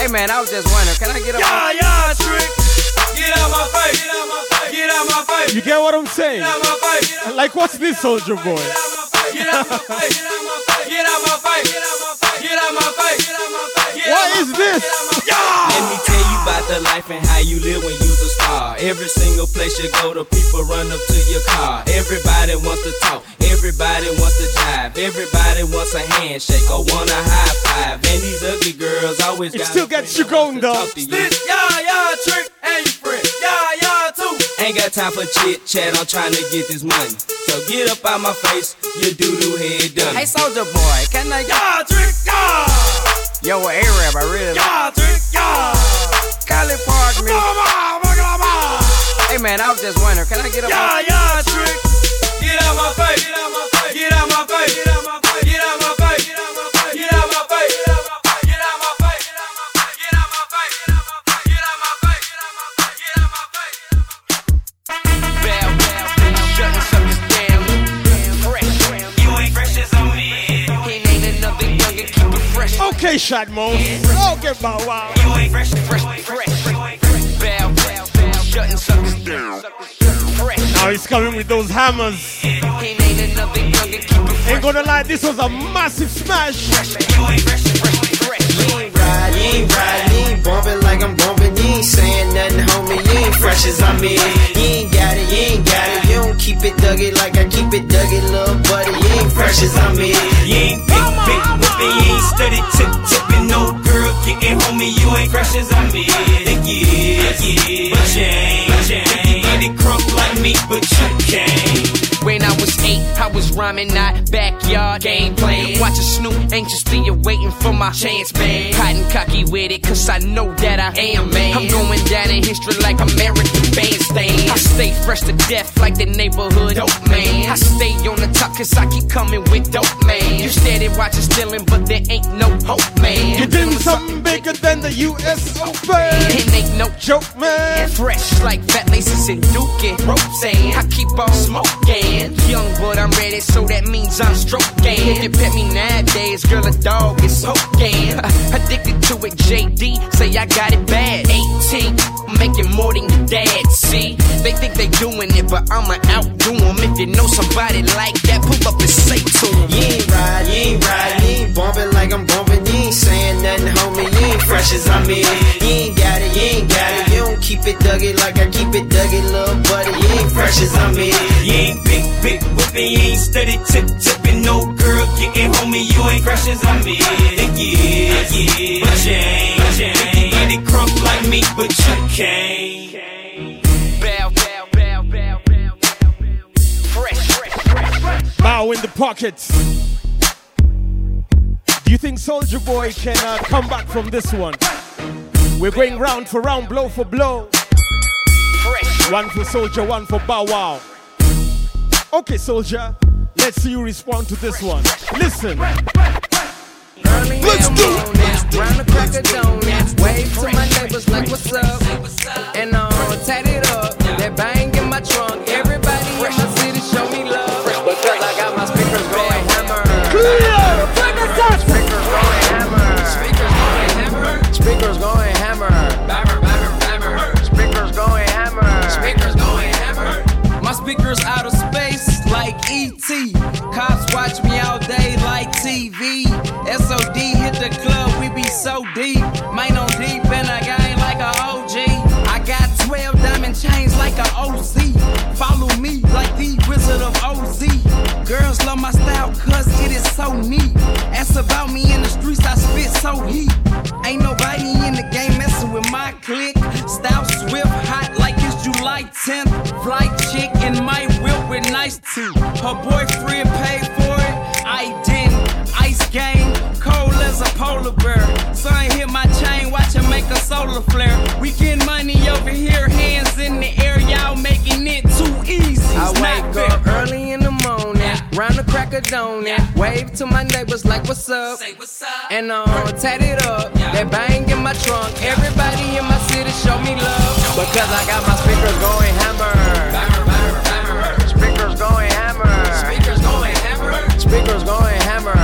Hey, man, I was just wondering, can I get up? Yeah, yeah, trick. Get out my face. Get out my face. Get out my face. You get what I'm saying? Get out my face. Get out Like, what's this, Soulja Boy? Get out my face. Get out my face. Get out my face. Get out my face. Get out my face. Get out my face. What is this? Let me tell you about the life and how you live when you's a star. Every single place you go, the people run up to your car. Everybody wants to talk. Everybody wants to jive. Everybody wants a handshake or want a high five. And these ugly girls always got still gets you going, though. Yeah, yeah, trick, and you friend. Yeah, yeah, too. Ain't got time for chit chat, I'm trying to get this money. So get up out my face, your doo doo head done. Hey, soulja boy, can I? Yeah, trick, yeah. Yo, what A-Rap, I really Yeah, trick, yeah. Cali Park, me. Hey, man, I was just wondering, can I get up? Yeah, yeah, trick. Get out my face. Get out my face. Get out my face. Get out my face. Get out my face. Okay, Shot Mode. Okay, Bow Wow. You ain't fresh, fresh, fresh. Bow, bow, bow, shutting suckers down. Now he's coming with those hammers. ain't another youngin', keep it fresh. Ain't gonna lie, this was a massive smash. You ain't. You ride, you ain't ride, you ain't bumping like I'm bumping. You ain't saying nothing, homie. You ain't fresh as I'm. You ain't got it, you ain't got it. You don't keep it duggy like I keep it duggy, little buddy. You ain't fresh as I'm. You ain't big, big whipping, you ain't steady tip tipping, no girl getting homie, you ain't fresh as I'm in. Yeah, yeah, but you ain't, you. Get it crunk like me, but you can't. When I was eight, I was rhyming, not backyard game playing. Watching Snoop anxiously waiting for my chance, man. Hiding cocky with it, cause I know that I am, man. I'm going down in history like American bandstand. I stay fresh to death like the neighborhood dope man. I stay on the top cause I keep coming with dope man. You steady watching stealing, but there ain't no hope, man. You're doing something bigger than the US Open. It ain't no joke, man. Fresh like fat laces and dookie ropes, and I keep on smoking. Young, but I'm ready, so that means I'm stroking. If you pet me nowadays, girl, a dog is soaking. [LAUGHS] Addicted to it, JD, say I got it bad. 18, making more than your dad. See, they think they doing it, but I'ma outdo them. If you know somebody like that, pull up and say to them. You ain't ride, you ain't ride, you ain't bumping like I'm bumping. You ain't saying nothing, homie. You ain't fresh as I'm in. You ain't got it, you ain't got it. You don't keep it duggy like I keep it duggy, little buddy. You ain't fresh as I'm in. You ain't big, big whipping, you ain't steady tip tipping, no girl getting homie, you ain't fresh as I'm in. Yeah, yeah, but you ain't, but you ain't. Get it crunk like me, but you can't. Bow, bow, bow, bow, bow, bow, bow. Fresh, fresh, fresh. Now in the pockets. Do you think Soulja Boy can uh, come back from this one? We're going round for round, blow for blow. One for Soulja, one for Bow Wow. Okay, Soulja, let's see you respond to this one. Listen. Let's do it. Round the crack of dawn, wave to my neighbors like what's up, and uh, tat it up. That bang in my trunk, everybody in my city show me love because I got my speakers going hammer. Speakers going hammer. Speakers going hammer. Speakers speakers out of space like ET. Cops watch me all day like TV. SOD hit the club, we be so deep. Mine on deep and I gang like a OG. I got 12 diamond chains like a OC. Follow me like the Wizard of OZ. Girls love my style cause it is so neat. Ask about me in the streets, I spit so heat. Ain't nobody in the game messing with my clique. Style swift, July 10th. Flight chick in my whip with nice teeth. Her boyfriend paid for it, I didn't. Ice game, cold as a polar bear. Son hit my chain, watch him make a solar flare. We get money over here, hands in the air, y'all making it too easy. I wake up early in round the crack of dawn, wave to my neighbors like what's up, Say what's up. and um, tat it up. That bang in my trunk, everybody in my city show me love because I got my speakers going hammer. Speakers going hammer. Speakers going hammer. Speakers going hammer.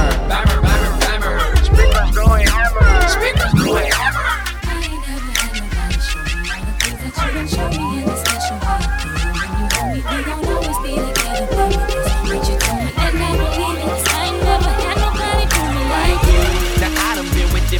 Speakers going hammer. Speakers going hammer. Now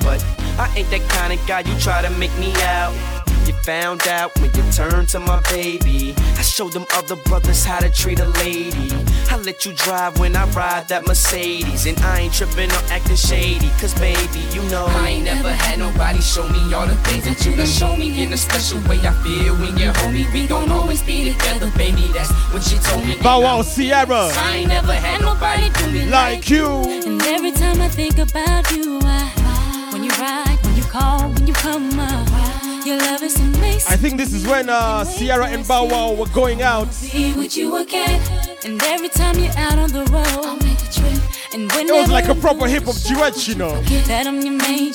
But I ain't that kind of guy you try to make me out. You found out when you turned to my baby. I showed them other brothers how to treat a lady. I let you drive when I ride that Mercedes. And I ain't tripping or acting shady. Cause baby, you know I ain't never had nobody show me all the things that you done show me in a special way. I feel when you hold me, we gon' always be together, baby. That's what she told me. Bow Wow Ciara. I ain't never had nobody do me Like you. And every time I think about you, I, ride, when you call, when you come up, your love is amazing. I think this is when uh, Ciara and Bow Wow were going out. Be with you again. And every time you're out on the road, I'll make a trip. And It was like a proper hip hop duet, you know. that I'm your main.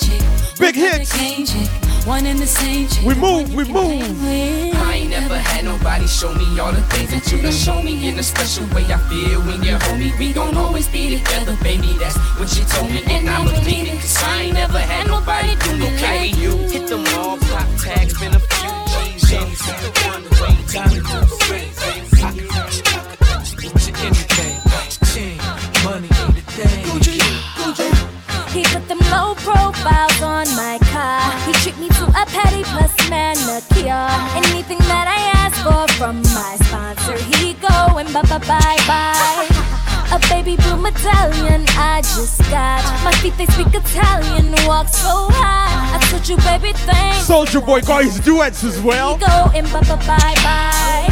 Big hits. The same chick, One and the same. We move, we move. I ain't never had nobody show me all the things that you done show me in a special way. I feel when you hold me, we gon' always be together, baby. That's what she told me, and I believe it. Cause I ain't never had nobody do me like you. Hit them all, pop tags, been a few G's in. Hit the one way, diamond straight, baby. Get your anything, money ain't thing. He put them low profiles on my car. He treat me to a petty plus manicure. Anything that I ask for from my sponsor, he go and bye bye bye bye. A baby blue medallion I just got. My feet they speak Italian, walk so high. I told you, baby, thanks. Soulja Boy got his duets as well. He go and bye bye bye bye.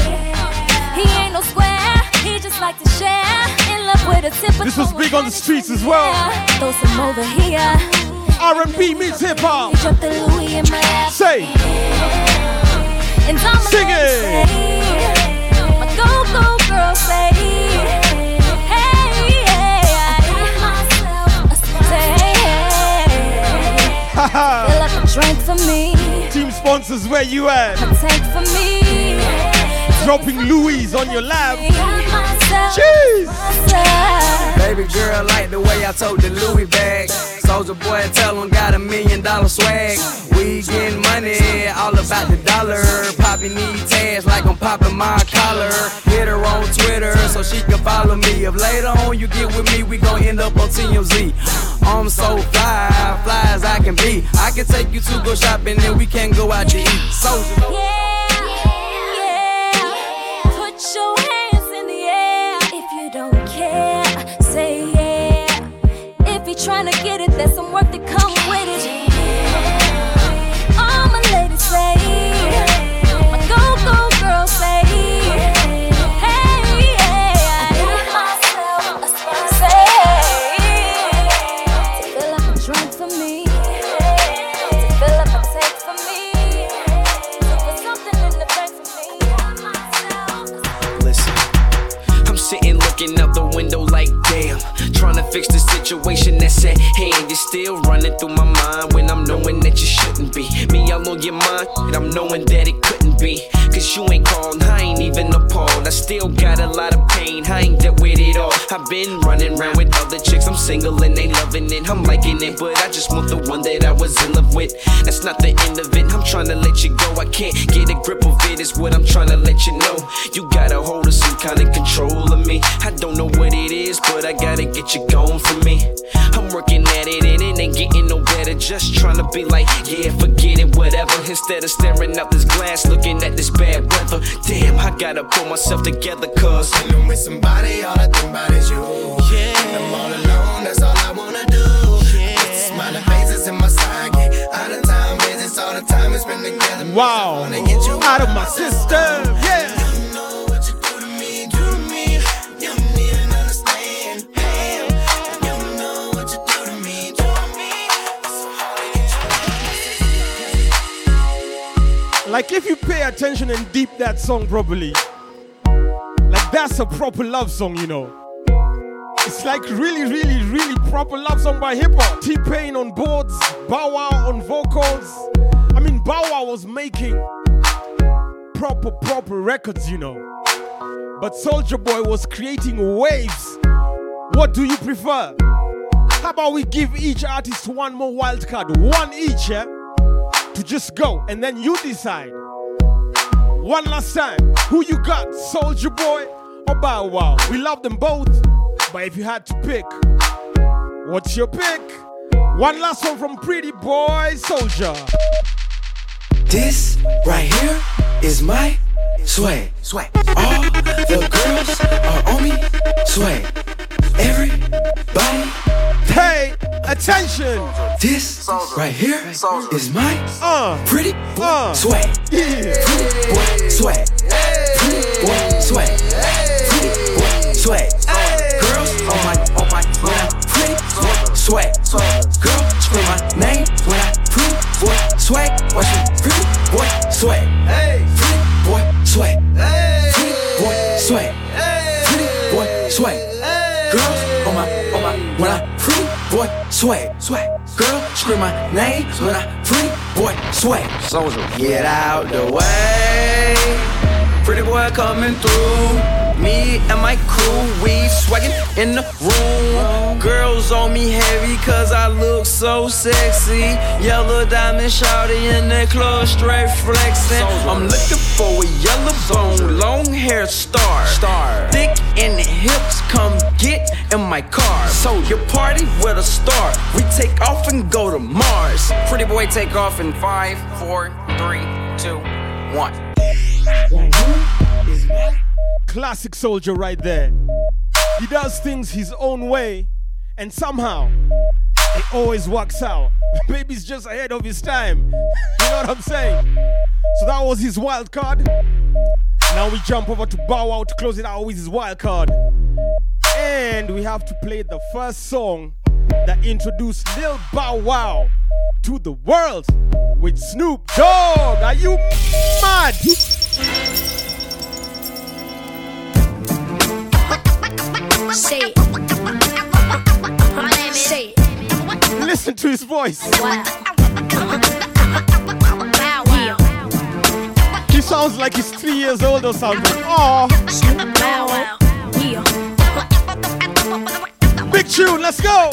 He ain't no square. He just like to share. In love with a typical. This was big on the streets as well. Throw some over here. R&B meets hip hop. Drop the Louis in my lap. Say, Sing it. My go go girl say. Hey, I got myself a say. Fill up a drink for me. team sponsors, where you at? A tank for me. Dropping Louis on your lap. Jeez. Baby girl like the way I told the Louis bag. Soulja boy tell him got a million dollar swag. We getting money, all about the dollar. Popping these tags like I'm popping my collar. Hit her on Twitter, so so she can follow me. If later on you get with me, we gon' end up on TMZ. I'm so fly, fly as I can be. I can take you to go shopping and we can go out to eat. Soulja. Trying to get it, there's some work to come situation that's at hand. You're still running through my mind when I'm knowing that you shouldn't be. Me all on your mind, and I'm knowing that it couldn't be. Cause you ain't called, I ain't even appalled. I still got a lot of pain, I ain't dealt with it all. I've been running around with other chicks, I'm single and they loving it. I'm liking it, but I just want the one that I was in love with. That's not the end of it, I'm trying to let you go. I can't get a grip of it. is what I'm trying to let you know. You got a hold of some kind of control of me. I don't know what it is, but I gotta get you going for me. I'm working at it and it ain't getting no better. Just trying to be like, yeah, forget it, whatever. Instead of staring out this glass, looking at this bad weather. Damn, I gotta pull myself together, cause When I'm with somebody, all I think about is you. Yeah. I'm all alone, that's all I wanna do. Yeah. Smiling faces in my sidekick. Out of time visits, all the time we spend together. Wow. Wanna get you Out of my system. Like if you pay attention and deep that song properly, like that's a proper love song, you know. It's like really, really, really proper love song by hip hop. T Pain on boards, Bow Wow on vocals. I mean, Bow Wow was making proper, proper records, you know. But Soulja Boy was creating waves. What do you prefer? How about we give each artist one more wild card, one each, yeah? To just go and then you decide. One last time, who you got, Soulja Boy or Bow Wow? We love them both, but if you had to pick, what's your pick? One last one from Pretty Boy Soulja. This right here is my sway. Swag. All the girls are on me. Swag. Everybody pay attention. This right here is my uh, pretty uh, swag. Yeah. Pretty boy swag. Pretty boy swag. Pretty boy swag. Girls on my on my when pretty boy swag. Girl scream my name swag. Swag. Girl scream my name when I pretty boy swag. Soulja. Get out the way. Pretty boy coming through. Me and my crew, we swaggin' in the room. Girls on me heavy cause I look so sexy. Yellow diamond shawty in the club, straight flexing. I'm looking for a yellow bone, long hair star. Star. Thick in the hips, come get in my car. So your party with a star. We take off and go to Mars. Pretty boy take off in five, four, three, two, one. Classic soulja right there. He does things his own way, and somehow it always works out. [LAUGHS] He's just ahead of his time. [LAUGHS] You know what I'm saying? So that was his wild card. Now we jump over to Bow Wow to close it out with his wild card. And we have to play the first song that introduced Lil Bow Wow to the world with Snoop Dogg. Are you mad? Say it. My name is. Say it. Listen to his voice. Wow. He sounds like he's three years old or something. Oh, Wow, wow. Yeah. big tune, let's go.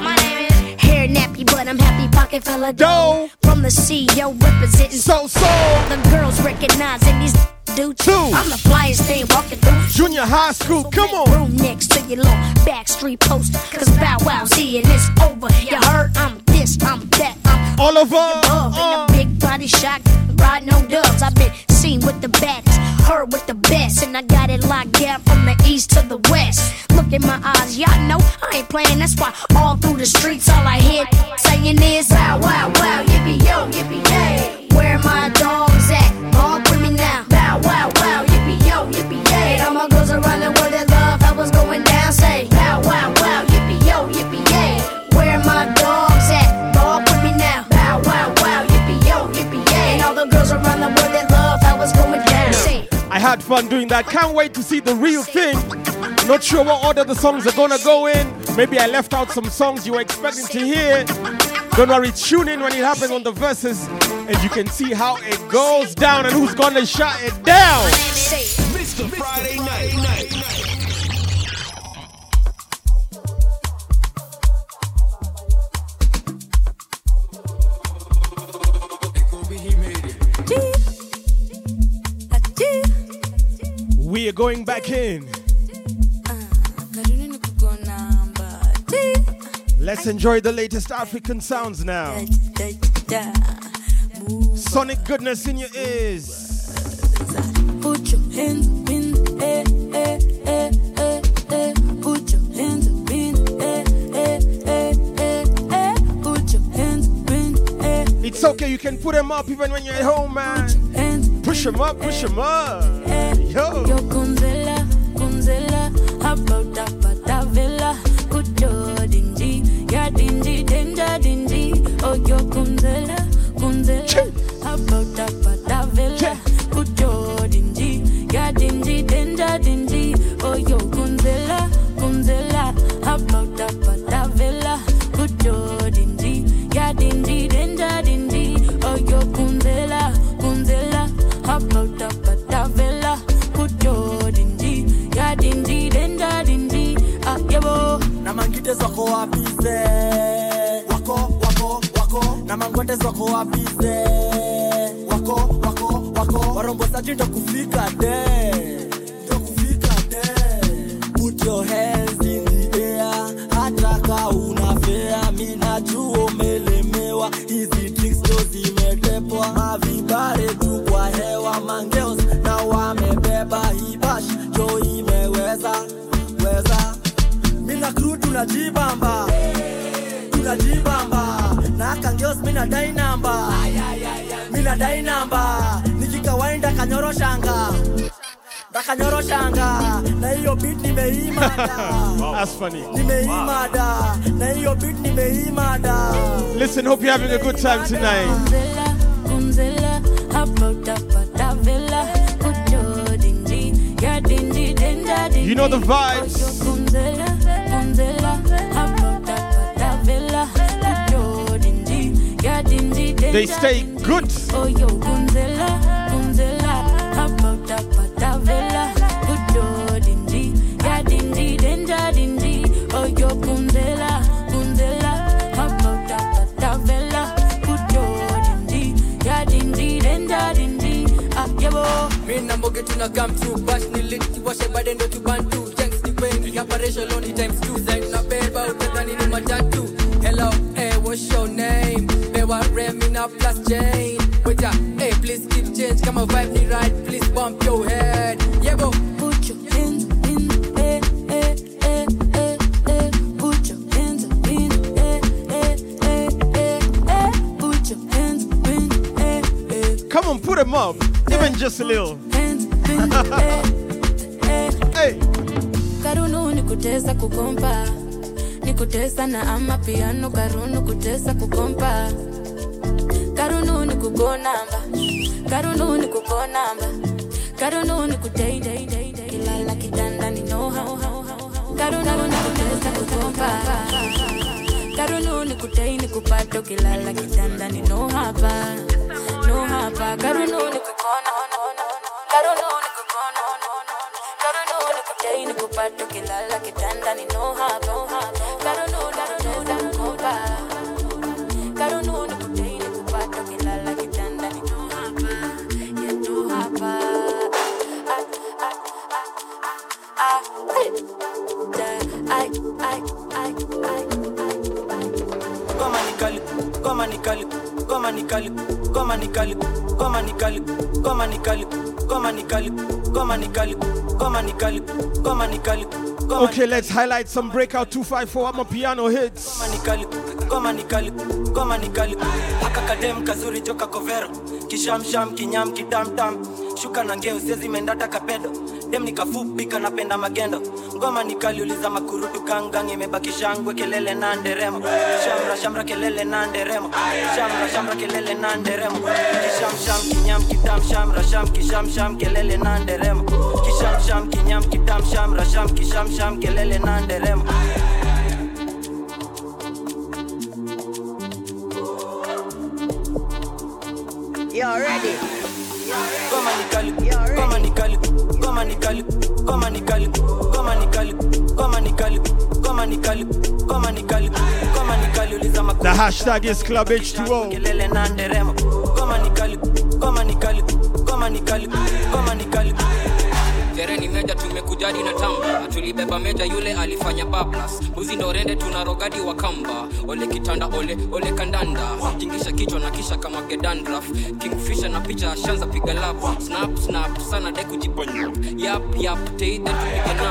My name is. Hair nappy, but I'm happy. Pocket full of dough. From the CEO representing so so. The girls recognizing these do. I'm the flyest thing walking through. Junior high school, come on. Room next to your little backstreet poster. Cause Bow Wow's here and it's over. You heard? I'm this, I'm that, I'm Oliver. above. In a uh. big body shot, riding on dubs. I've been seen with the baddest, heard with the best. And I got it locked down from the east to the west. Look in my eyes, y'all know I ain't playing. That's why all through the streets, all I hear saying is Bow Wow Wow, yippee yo, yippee yay. Where my dogs had fun doing that. Can't wait to see the real thing. Not sure what order the songs are gonna go in. Maybe I left out some songs you were expecting to hear. Don't worry, tune in when it happens on the verses, and you can see how it goes down and who's gonna shut it down. Mr. Friday Night. We are going back in. Let's enjoy the latest African sounds now. Sonic goodness in your ears. Put your hands in the air, air, air, air, air. Put your hands in air, air, air, air, air. Put your hands in air. It's okay, you can put them up even when you're at home, man. Push them up, push them up. Yo. Yo, Gonzela, mangwete zako wapize wako wako wako. Warombosaji ndo kufika de kangeos mina dai namba mina dai namba nikikawaida kanyoroshanga ndakanyoroshanga na hiyo bit nimeimada [LAUGHS] That's funny. nimeimada na hiyo bit nimeimada Listen, hope you're having a good time tonight. Gonzela, Gonzela, how about that patavela? Good yo, dingy, yeah, dingy, danger, dingy. You know the vibes. Ah, stay good. Mi na mboge tuna come through bash ni lit kiwashe baadaye ndo tubantu Thanks ni wengi operation only times two ni kutesa na ama piano karunu kutesa kukompa. Karunu ni kugonamba karunu ni kugonamba karunu ni kutei dei dei dei. Kilala kitanda ni no how how how how karunu kupato. Kilala kitanda ni no hapa. No hapa. Karunu ni kukona karunu kupato. Kilala kitanda ni no goma ni kali, goma ni kali, goma ni kali, goma ni kali, goma ni kali, goma ni kali, goma ni kali, goma ni kali, goma ni kali, goma Okay, let's highlight some breakout 254 Amapiano hits. ni kali, goma ni kali, goma ni kali. Aka kadem kazuri joka kovero, kishamsham kinyam kitamtam, shuka na ngeo sezi mendata kapedo. Dem nikafupika napenda magendo, ngoma ni kali uliza makurutu kangang imebaki shangwe kelele na nderemo, shamra shamra kelele na nderemo, shamra shamra kelele na nderemo, kisham sham kinyam kitam shamra sham kisham sham kelele na nderemo, kisham sham kinyam kitam shamra sham kisham sham kelele na nderemo. You're ready. Koma ni kaliku, koma ni kaliku, koma ni kaliku, koma ni kaliku, koma ni kaliku, koma ni kaliku uliza makuta. The hashtag is club H2O. Kelele na nderemo. Koma ni kaliku, koma ni kaliku, koma ni kaliku, koma ni kaliku. Sherehe ni meja, tumekujadi na tamba, tulibeba meja, yule alifanya bablas. Mbuzi ndo rende, tuna wa kamba, ole kitanda, ole ole kandanda, jingisha kichwa na kisha kama gedandraf, kingfisha na picha shanza piga lap, snap snap sana de kujiponya, yap yap teide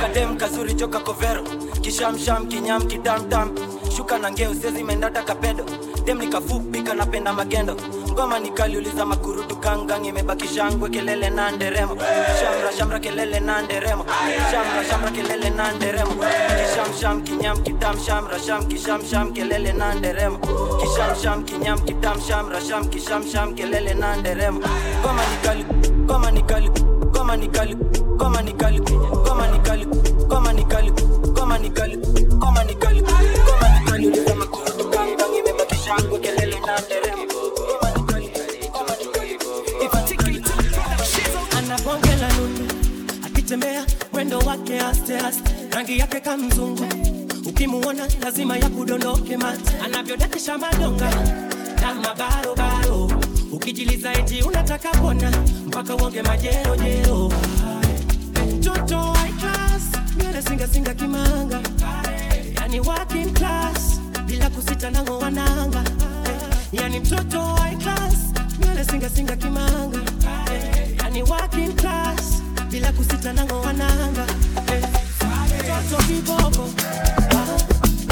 kadem kazuri joka kovero. Kishamsham kinyam kitamtam shuka na ngeo sezi mendata kapedo dem nikafupi kanapenda magendo ngoma ni kali uliza makurutu kangang imebaki shangwe kelele na nderemo shamra shamra kelele na nderemo shamra shamra kelele na nderemo kishamsham kinyam kitam shamra sham kishamsham kelele na nderemo kishamsham kinyam kitam shamra sham kishamsham kelele na nderemo ni kali ngoma ni kali ngoma ni kali ngoma ni kali ngoma ni kali ngoma ni kali ngoma ni kali ngoma ni kali ngoma ni kali uliza makurutu kangang imebaki shangwe kelele na nderemo mwendo wake aste rangi yake kamzungu ukimuona lazima ya kudondoke mate. Anavyodakisha madonga. Na mabarobaro ukijiliza eti unataka pona mpaka uonge majerojero mtoto high class. Singasinga kimanga. Yani working class. Bila kusita nango wananga. Yani mtoto high class. Singasinga kimanga. Yani working class bila kusita nango wananga mtoto kiboko ah,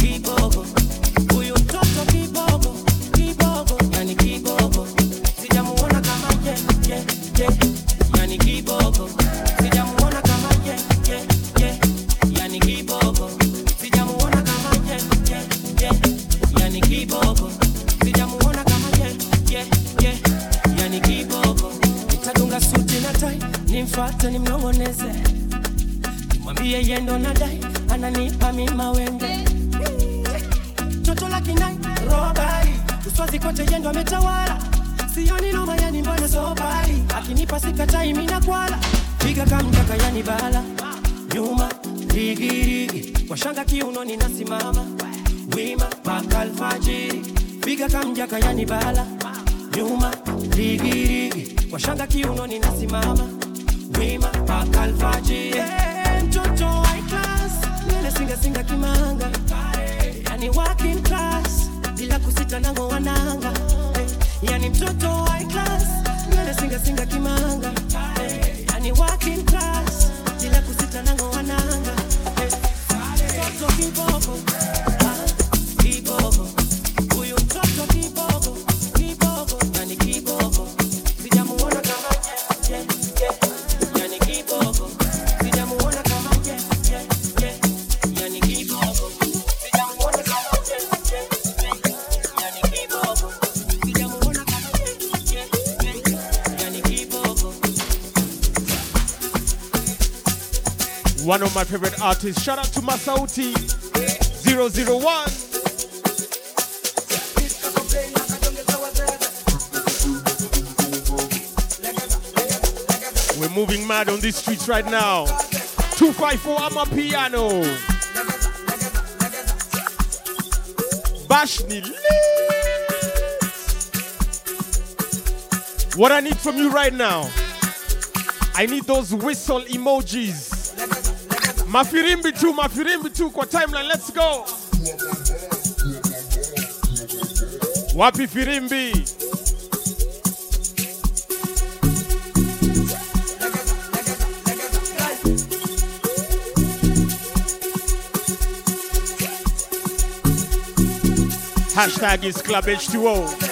kiboko artists. Shout out to Masauti 001. We're moving mad on these streets right now. 254 Amapiano. Bashni. What I need from you right now, I need those whistle emojis. Mafirimbi tu, mafirimbi tu kwa timeline. Let's go. Wapi firimbi? Hashtag is Club H2O.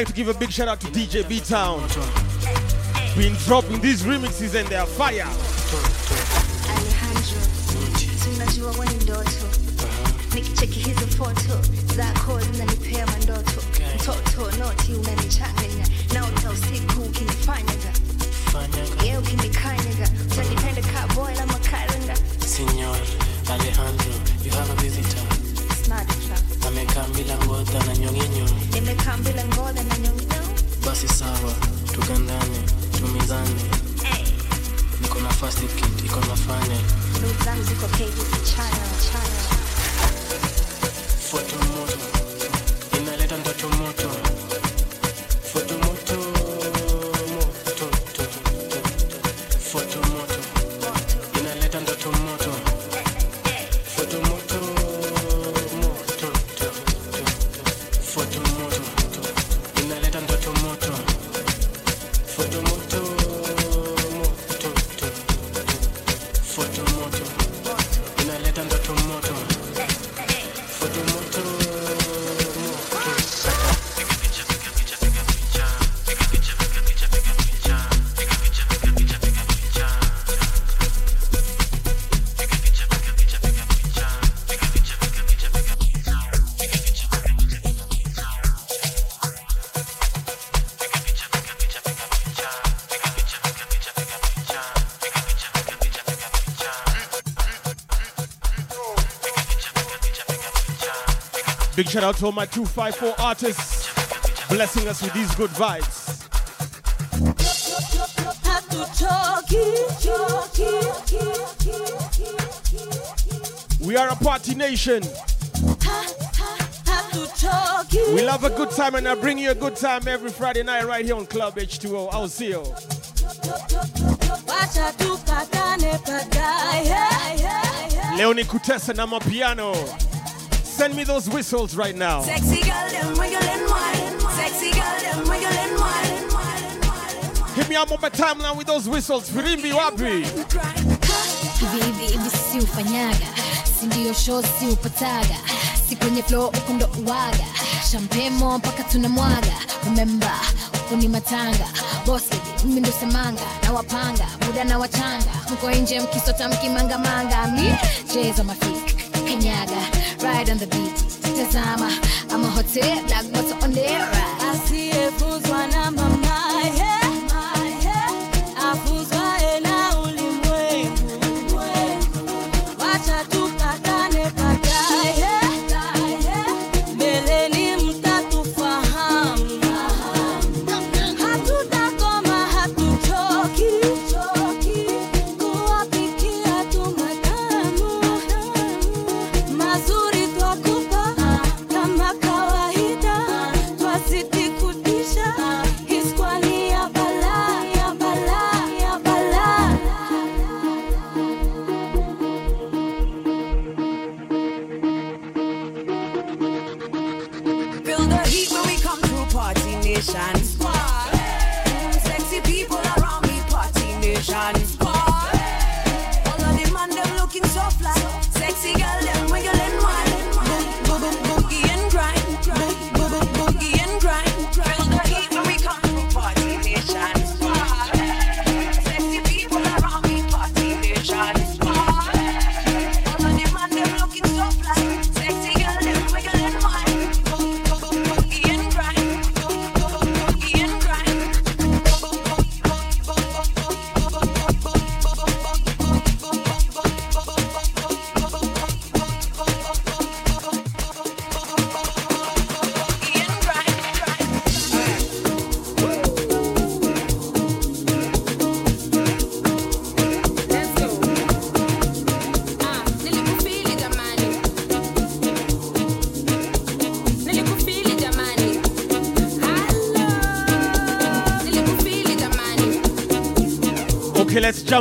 Like to give a big shout out to DJ B Town. Been dropping these remixes and they are fire. Big shout out to all my 254 artists blessing us with these good vibes. We are a party nation. We love a good time and I bring you a good time every Friday night right here on Club H2O. I'll see you. Leonie Kutesa na mapiano. Send me those whistles right now. Sexy girl, them wiggle wine. Sexy girl, them wiggle wine. Hit me up on my timeline with those whistles. Firimbi me Hivi hivi. Remember Right ride on the beat. Tazama, I'm a hotel, like what's on there. I see a fool's one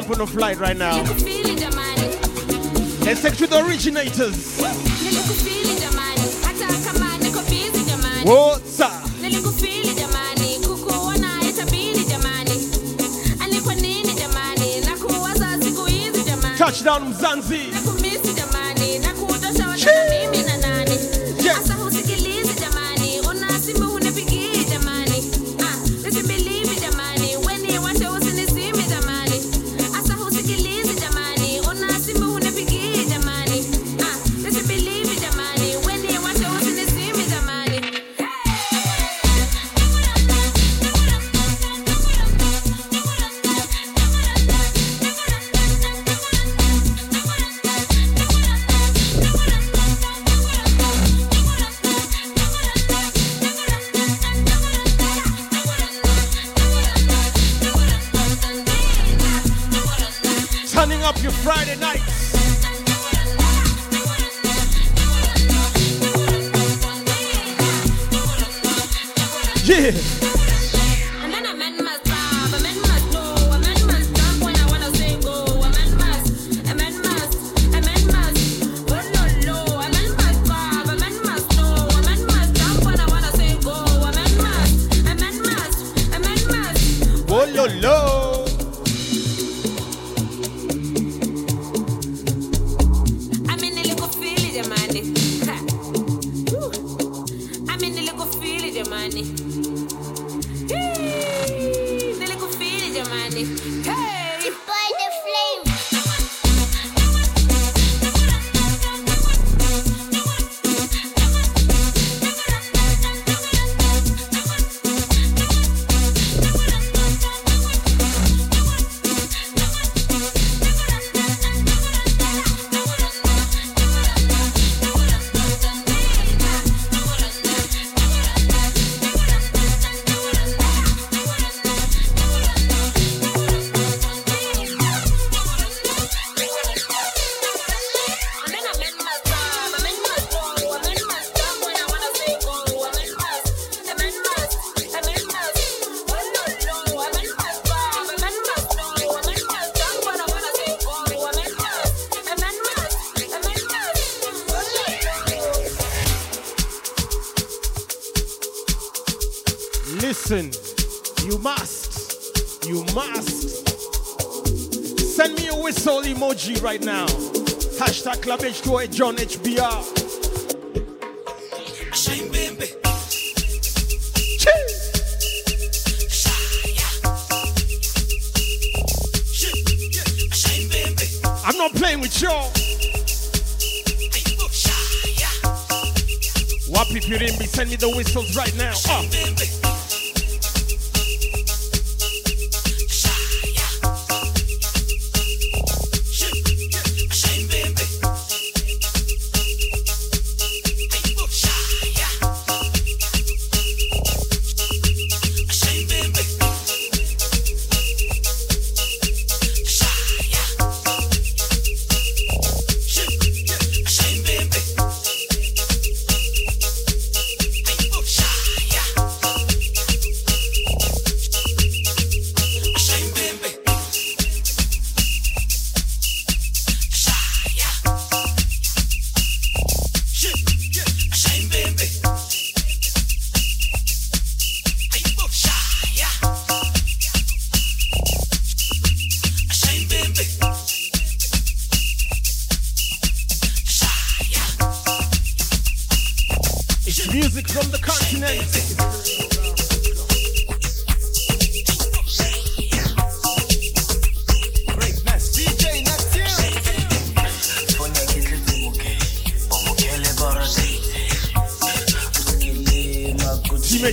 jump on a flight right now. Let's take to the originators. What's up? Touchdown Mzansi. your Friday nights. Yeah.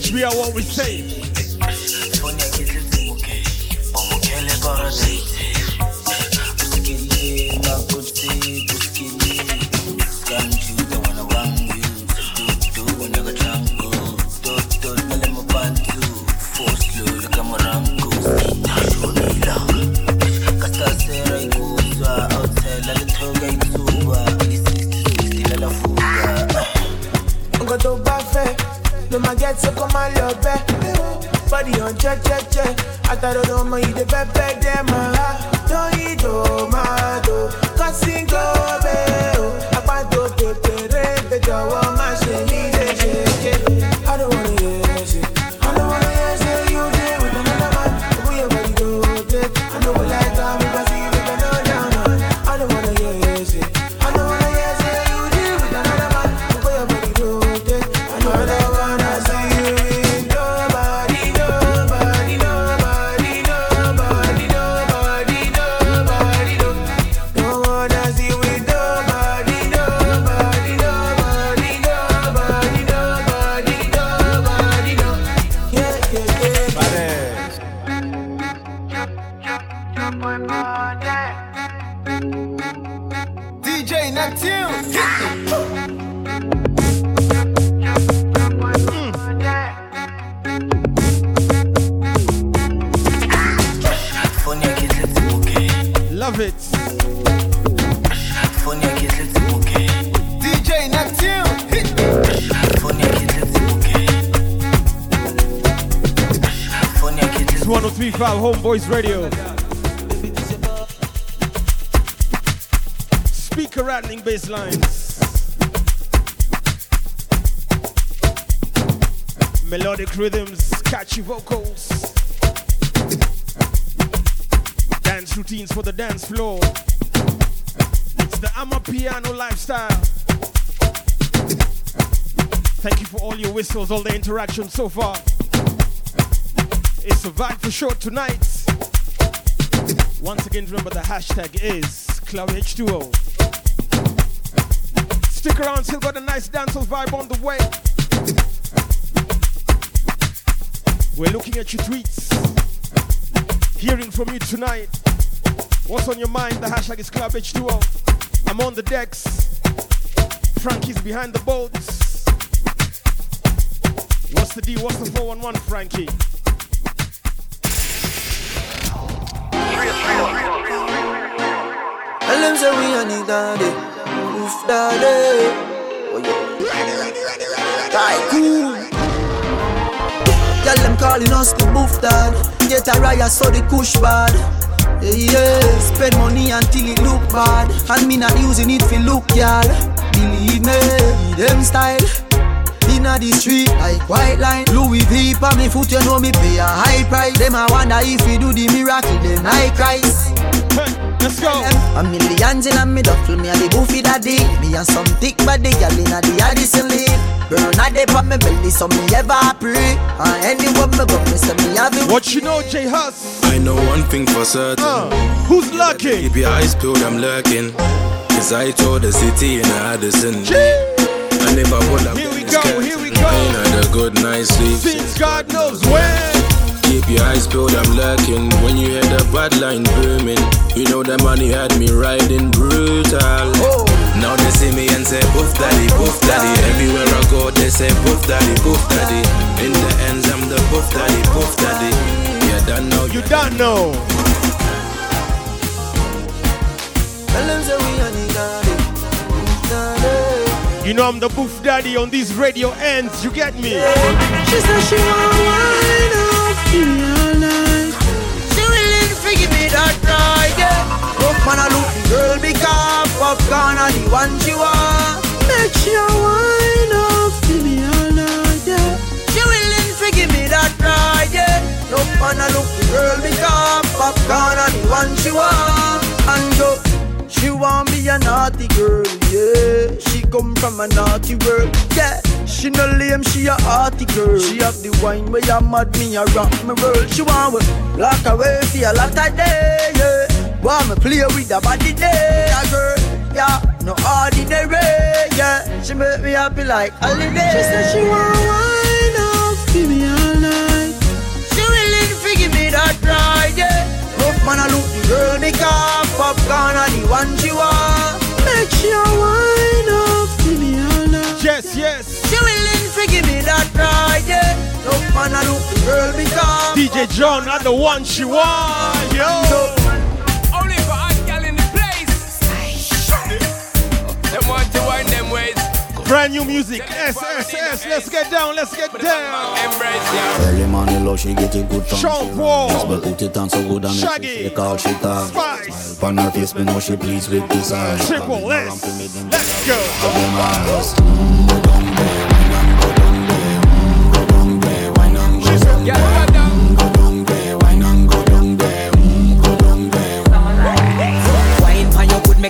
Team are what we say? 1035 Homeboyz Radio. Speaker rattling bass lines. Melodic rhythms, catchy vocals. Dance routines for the dance floor. It's the Amapiano lifestyle. Thank you for all your whistles, all the interaction so far. It's a vibe for sure tonight. Once again, remember the hashtag is ClubH2O. Stick around, still got a nice dancehall vibe on the way. We're looking at your tweets, hearing from you tonight. What's on your mind? The hashtag is ClubH2O. I'm on the decks. Frankie's behind the boats. What's the D? What's the 411, Frankie? Say we a need daddy, oof daddy. Oh yeah. Tycoon. Tell them calling us the boof dad. Get a riot so the kush bad. Yeah, yeah. Spend money until it look bad. And me not using it for look, y'all. Believe me, them style. Inna the street like white line Louis V pa me foot you know me pay a high price Them a wonder if we do the miracle then I cries Let's go A millions in a me duffel me a the goofy daddy Me and some thick body gal inna the Addison League Burn a dip on me belly, so me ever pray. And anywhere me go, me say me have it. What you know, J Hus? I know one thing for certain. Uh, who's lucky? Keep your eyes peeled, I'm lurking. Cause I told the city in Addison. And if I pull up, here we go, here we go. Ain't had a good night's sleep. Since God knows when. Keep your eyes peeled, I'm lurking. When you hear the bad line booming, you know the money had me riding brutal. Now they see me and say, Poof daddy, poof daddy. Everywhere I go, they say, Poof daddy, poof daddy. In the ends, I'm the poof daddy, poof daddy. You don't know, you don't know. Tell them say we on the garden. You know I'm the boof daddy on these radio ends, you get me? She said she She willing to give me that ride, yeah. Rough man a look the girl because popcorn a the one she want. Make a wine up me all night, yeah. She willing to give me that ride, yeah. Rough man a look the girl because popcorn a the one she want. And go. She want be a naughty girl, yeah. She come from a naughty world, yeah. She no lame, she a hearty girl. She have the wine where you mad me, a rock me world. She want with lock away for a lot of day, yeah. Want me play with the body day, a girl, yeah. No ordinary, yeah. She make me happy like holiday. She said she want wine up, give me all night. She willing to give me that ride, yeah. Rough man a look girl because popcorn a the one she want. Make sure wine up, give me. Yes, yes. She willing to give me that ride, yeah. Rough man a look girl because DJ John, not the one she want, yo. Only Brand new music, SSS. Let's get down, let's get down. Early morning low, she get it good from Sean Paul. Just me put it on so good and Shaggy. all she talk. Spice. Smile on her face, me know she pleased with this eyes. Triple S. Let's go. Wine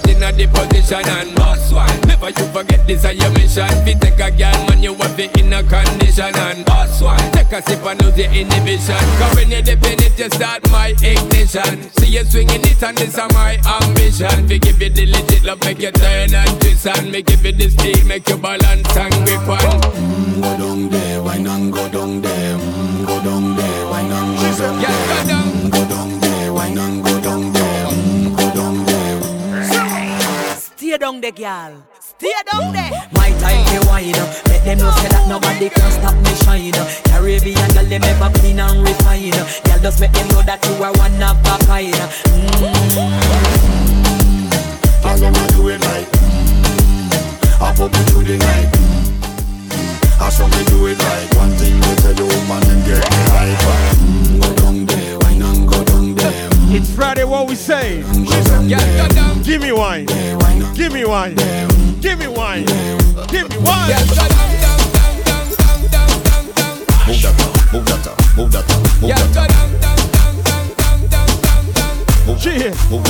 Get in a the position and boss one. Never you forget this is your mission. Fi take a girl, man, you have it in a condition and boss one. Take a sip and lose your inhibition. Cause when you dip in it, you start my ignition. See you swinging it and this is my ambition. Fi give you the legit love, make you turn and twist and make you feel the steel, make you balance and grip on. Mm, go down there, wine and go down there. Mm, go down there, wine and go down there. Down there, girl. Stay down there. My time to wine up. Let them know say that nobody can stop me shine. up. Caribbean girl, them ever clean and refine. Girl, just make them know that you are one of a kind. All them a do it like mm, I pop it through the night mm, I saw me do it right One thing we tell the woman and get me hyper mm, It's Friday, what we say? Go down there, Give me wine. Give me wine. Give me wine. Give me wine. Move that move that move that move that Move, move that move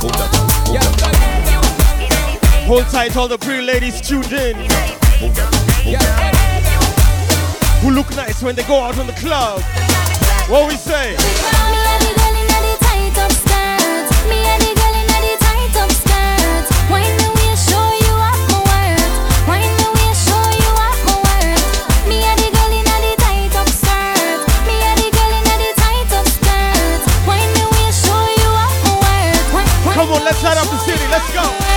that move that Hold tight, all the pretty ladies tuned in. Move that move that Who look nice when they go out on the club. What we say? Let's light up the city. Let's go.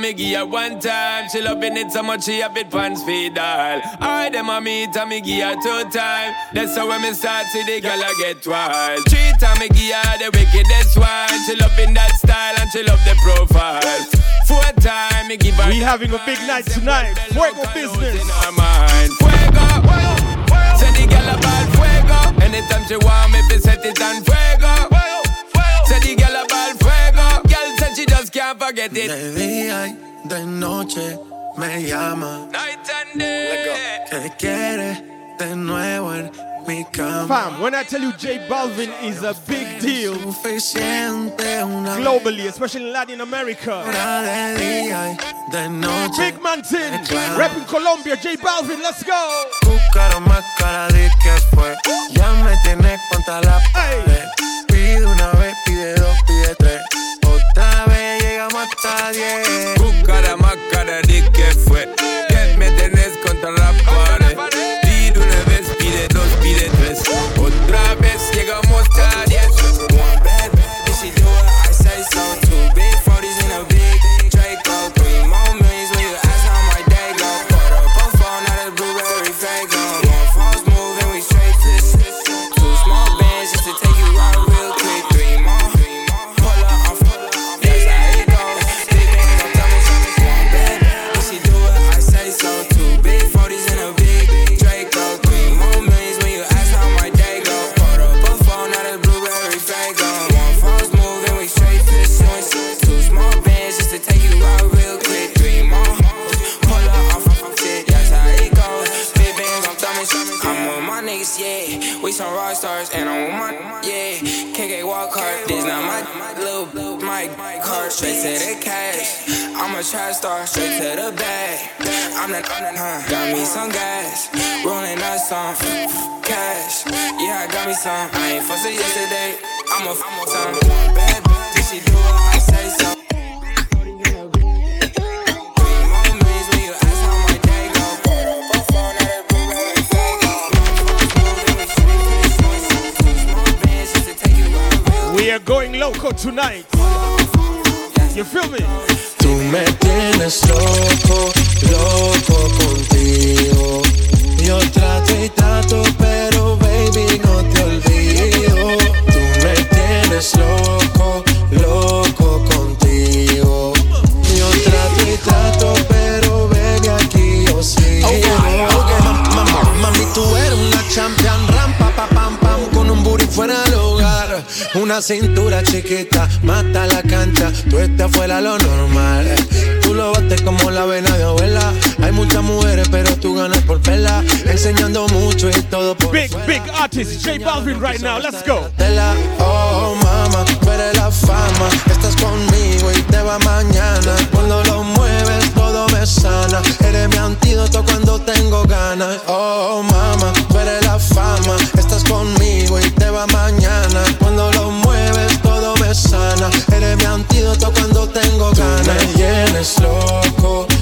Me give her one time. She loving it so much she have it pants feed all. I them a meet and me give her two time. That's how when me start see the girl I get wild. Three time me give her the wickedest one. She loving that style and she love the profile. Four time me give her. We having a big night tonight. Fuego business. in mind. Fuego. Say the girl about fuego. Anytime she want me, fi set it on fuego. Can't forget it. De día y de noche me llama. Night and day. Que quiere de nuevo en mi cama. Fam, when I tell you J Balvin is a big deal globally, especially in Latin America. hora de día y de noche. Big man thing, rapping Colombia, J Balvin, let's go. Buscaron más cara de que fue. Ya me tienes contra la pared. Pide una vez, pide dos, pide tres. Otra vez llegamos hasta diez. Buscara más cara de que fue. Stars and I'm with my, yeah. KK walk hard. This not my little mic card. Straight to the cash. I'm a trap star, straight to the bag. I'm the, I'm the, huh. Got me some gas. Rolling up some cash. Yeah, I got me some. I ain't fussing yesterday. I'm a, I'm a some bad bitch. She do it, We are going loco tonight. You feel me? Tú me tienes loco, loco contigo. Yo trato y trato, pero baby no te olvido. Tú me tienes loco, loco contigo. Yo trato y trato, pero baby aquí yo sigo. Mami, tú eres una champion, rampa, pa, pam, pam, con un booty fuera hogar. Una cintura chiquita, mata la cancha, tú estás fuera lo normal. Tú lo bates como la vena de abuela. Hay muchas mujeres, pero tú ganas por pela. Enseñando mucho y todo por Big, big artist, J Balvin right now, let's go. Oh mama, tú eres la fama. Estás conmigo y te va mañana. Cuando lo mueves, todo me sana. Eres mi antídoto cuando tengo ganas. Oh mama, tú eres la fama. Conmigo y te va mañana. Cuando lo mueves, todo me sana. Eres mi antídoto cuando tengo ganas. Me loco, loco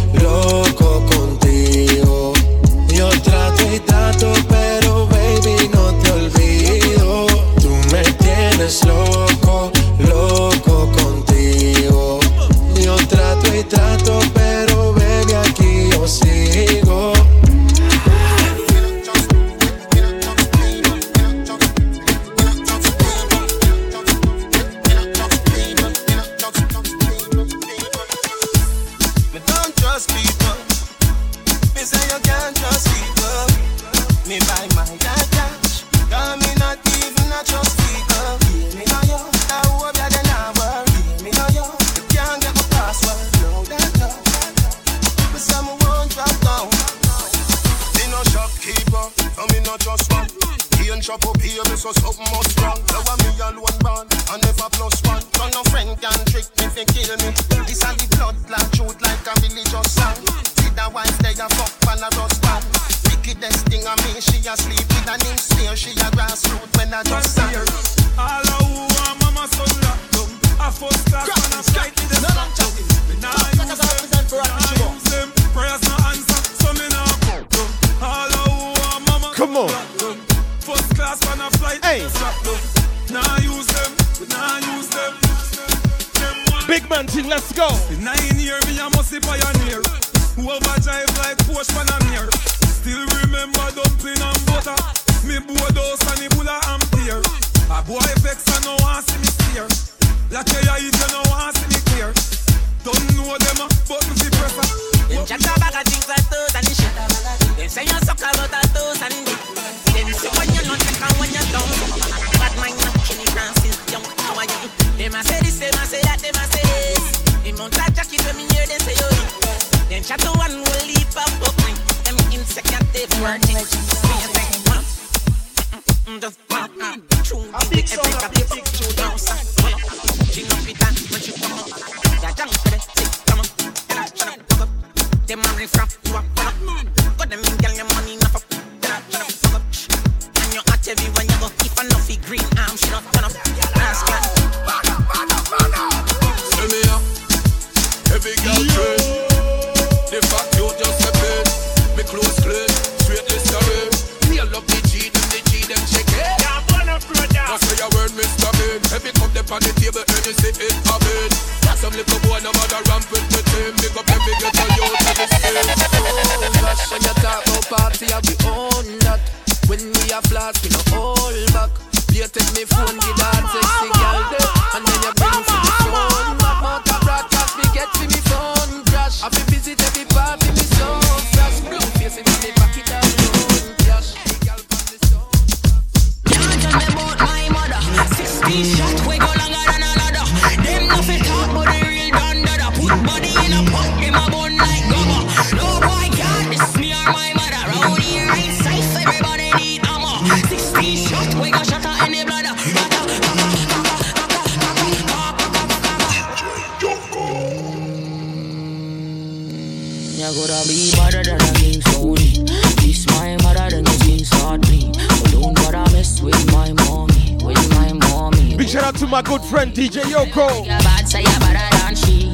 be better than a king Sony. This my mother, then you skin start bleed. So don't bother mess with my mommy, with my mommy. Big shout out to my good friend DJ Yoko. Bad say you better than she.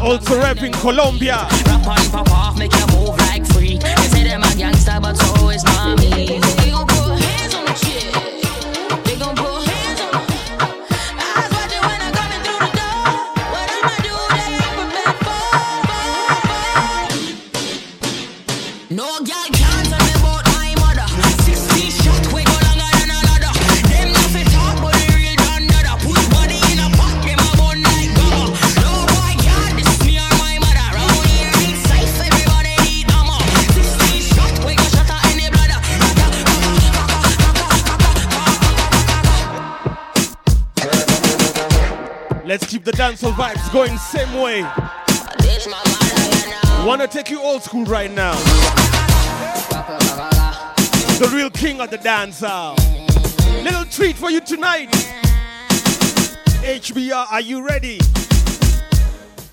Also Colombia. Rap on pop off, make you move like freak. They say them a gangster, but so is mommy. The dancehall vibes going same way. Wanna take you old school right now. The real king of the dancehall. Little treat for you tonight. HBR, are you ready?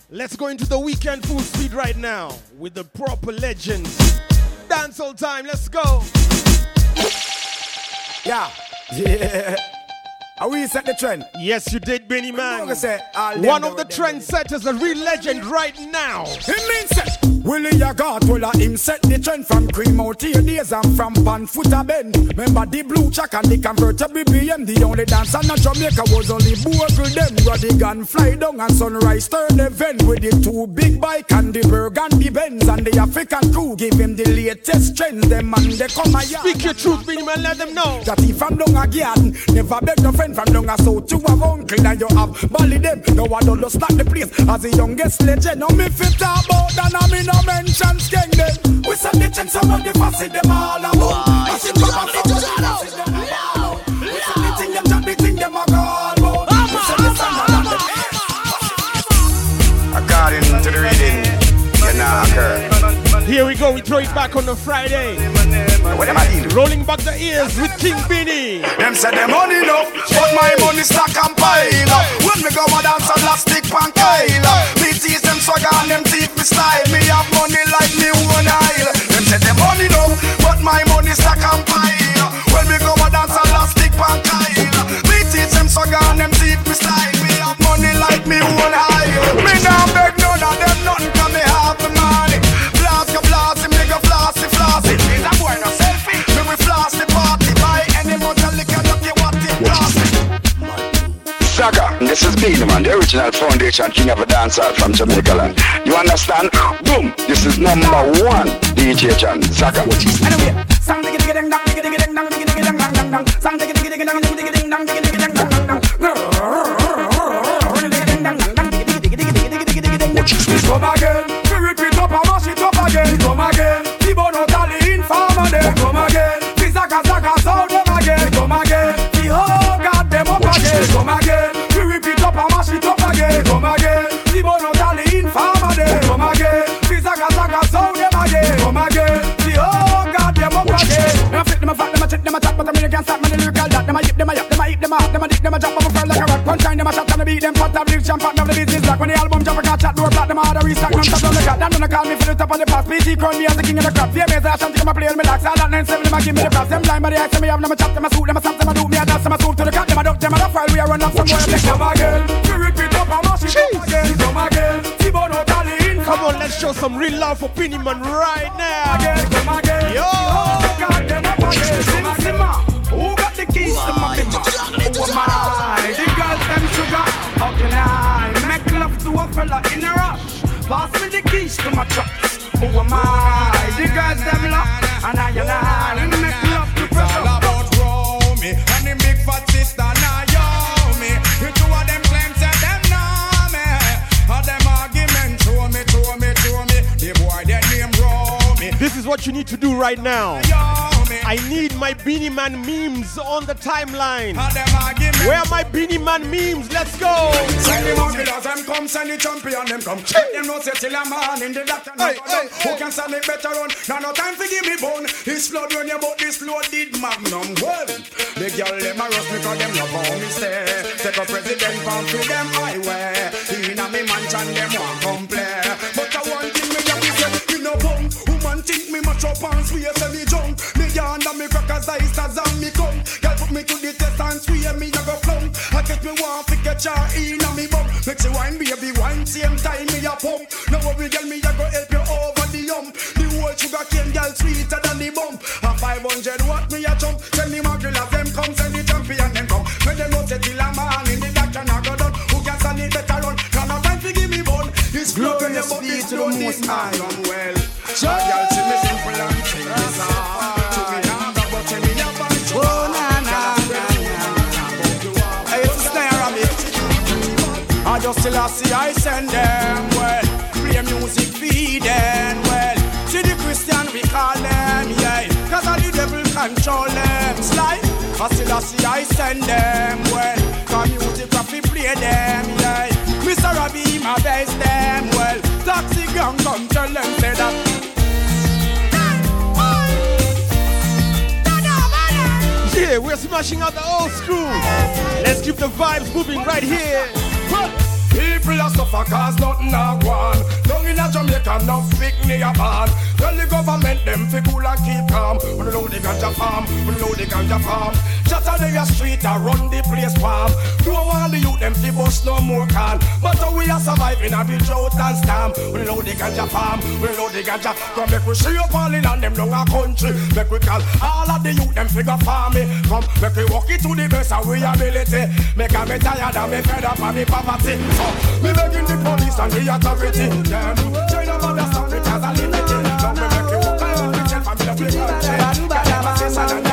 Let's go into the weekend full speed right now with the proper legends. Dancehall time, let's go. Yeah. Yeah. Are we set the trend? Yes, you did, Beenie Man. gonna say all them One of the trendsetters, a real legend right now. It means that Willie a got well uh, him set the trend from cream out here days and from pan foot a bend. Remember the blue chuck and the convertible BM. The only dancer in Jamaica was only Bogle them. Radigan fly down and sunrise turn the event with the two big bike and the the Benz and the African crew give him the latest trends. Them and they come a yard. Speak your truth, Man, let them know. That if I'm down a garden, never beg no friend from down a south. You have uncle and you have Bally them. No one don't start the place as the youngest legend. No me fit about and me no mention skeng them. We send the chance around the fussy them all about. I see them and from the fussy them all. We send the thing them the thing them a call about. We send the song and the According to the reading, you know, occur. Here we go, we throw it back on the Friday. What am I dealing? Rolling back the ears with King Beenie. Them say them money enough, but my money stack and pile up. When me go a dance a plastic pan Kyle. Me tease them swagger and them teeth me style. Me have money like me one aisle. Them say them money enough, but my money stack and pile up. When me go a dance a plastic pan Kyle. Me tease them swagger and them teeth me style. Me have money This is Beenie Man, the original foundation king of a dancehall from Jamaica land. You understand? Boom! This is number one DJ Chan. Zaka. Anyway, a beat, them fat, them live champ, them the business black. When the album jump, I can't chat, door black, them a hard restock, non stop, them like that. Them gonna call me for the top of the pass. BT crown me as the king of the crop. Yeah, I shanty, come a play, me lax. All that nine seven, them a give me the props. Them blind, but they ask me, have them a chat, them a suit, them a stamp, them a do me a dance, them a swoop to the cat, them a duck, them a duck, while we a run up some boy, them come again. We repeat up and mash it up again. Come again, T-Bono Tally in. Come on, let's show some real love for Beenie Man right now. Again, you need to do right now. I need my Beenie Man memes on the timeline. Where are my Beenie Man memes? Let's go. Send the Maguilas, them come, send the champion, them come. Check them no say till a man in the doctor. Hey, Who can stand it better on? Now no time for give me bone. It's flood when you bought this loaded magnum. Well, the girl them a rush because them love how me stay. Take a president from to them highway. In a me mansion, them want come want to get ya in a me bum. Make she wine baby wine same time me a pump. Now worry girl me a go help you over the hump. The whole sugar cane girl sweeter than the bump. A 500 watt me a jump. Send the magrillas them come send the champion them come. When them know say till a man in the doctor na go done. Who can stand it better run? Now no time to give me bun. It's glorious be to the most high. Well, a girl just still I see I send them well. Play music feed them well. See the Christian we call them, yeah. Cause all the devil control them. Slide. I still I see I send them well. Cause music fi play them, yeah. Mr. Robbie my best them well. Taxi gang come tell them say that. Yeah, we're smashing out the old school. Let's keep the vibes moving right here. People are suffer cause nothing a go on Down in a Jamaica, no me a band Tell the government them fi cool and keep calm. When know the ganja farm, when know the ganja farm. Just on the street a run the place warm. Don't want the youth them fi bust no more can. But how we are surviving a the drought and storm. When know the ganja farm, when know the ganja. Come make we see up all in and them long a country. Make we call all of the youth them figure farming Come make we walk it to the best of we ability. Make a me tired and me fed up of the poverty. So me begging the police and the authority. Them. China mother stand it as a limit Now me make you walk around with your family of the country Can never say son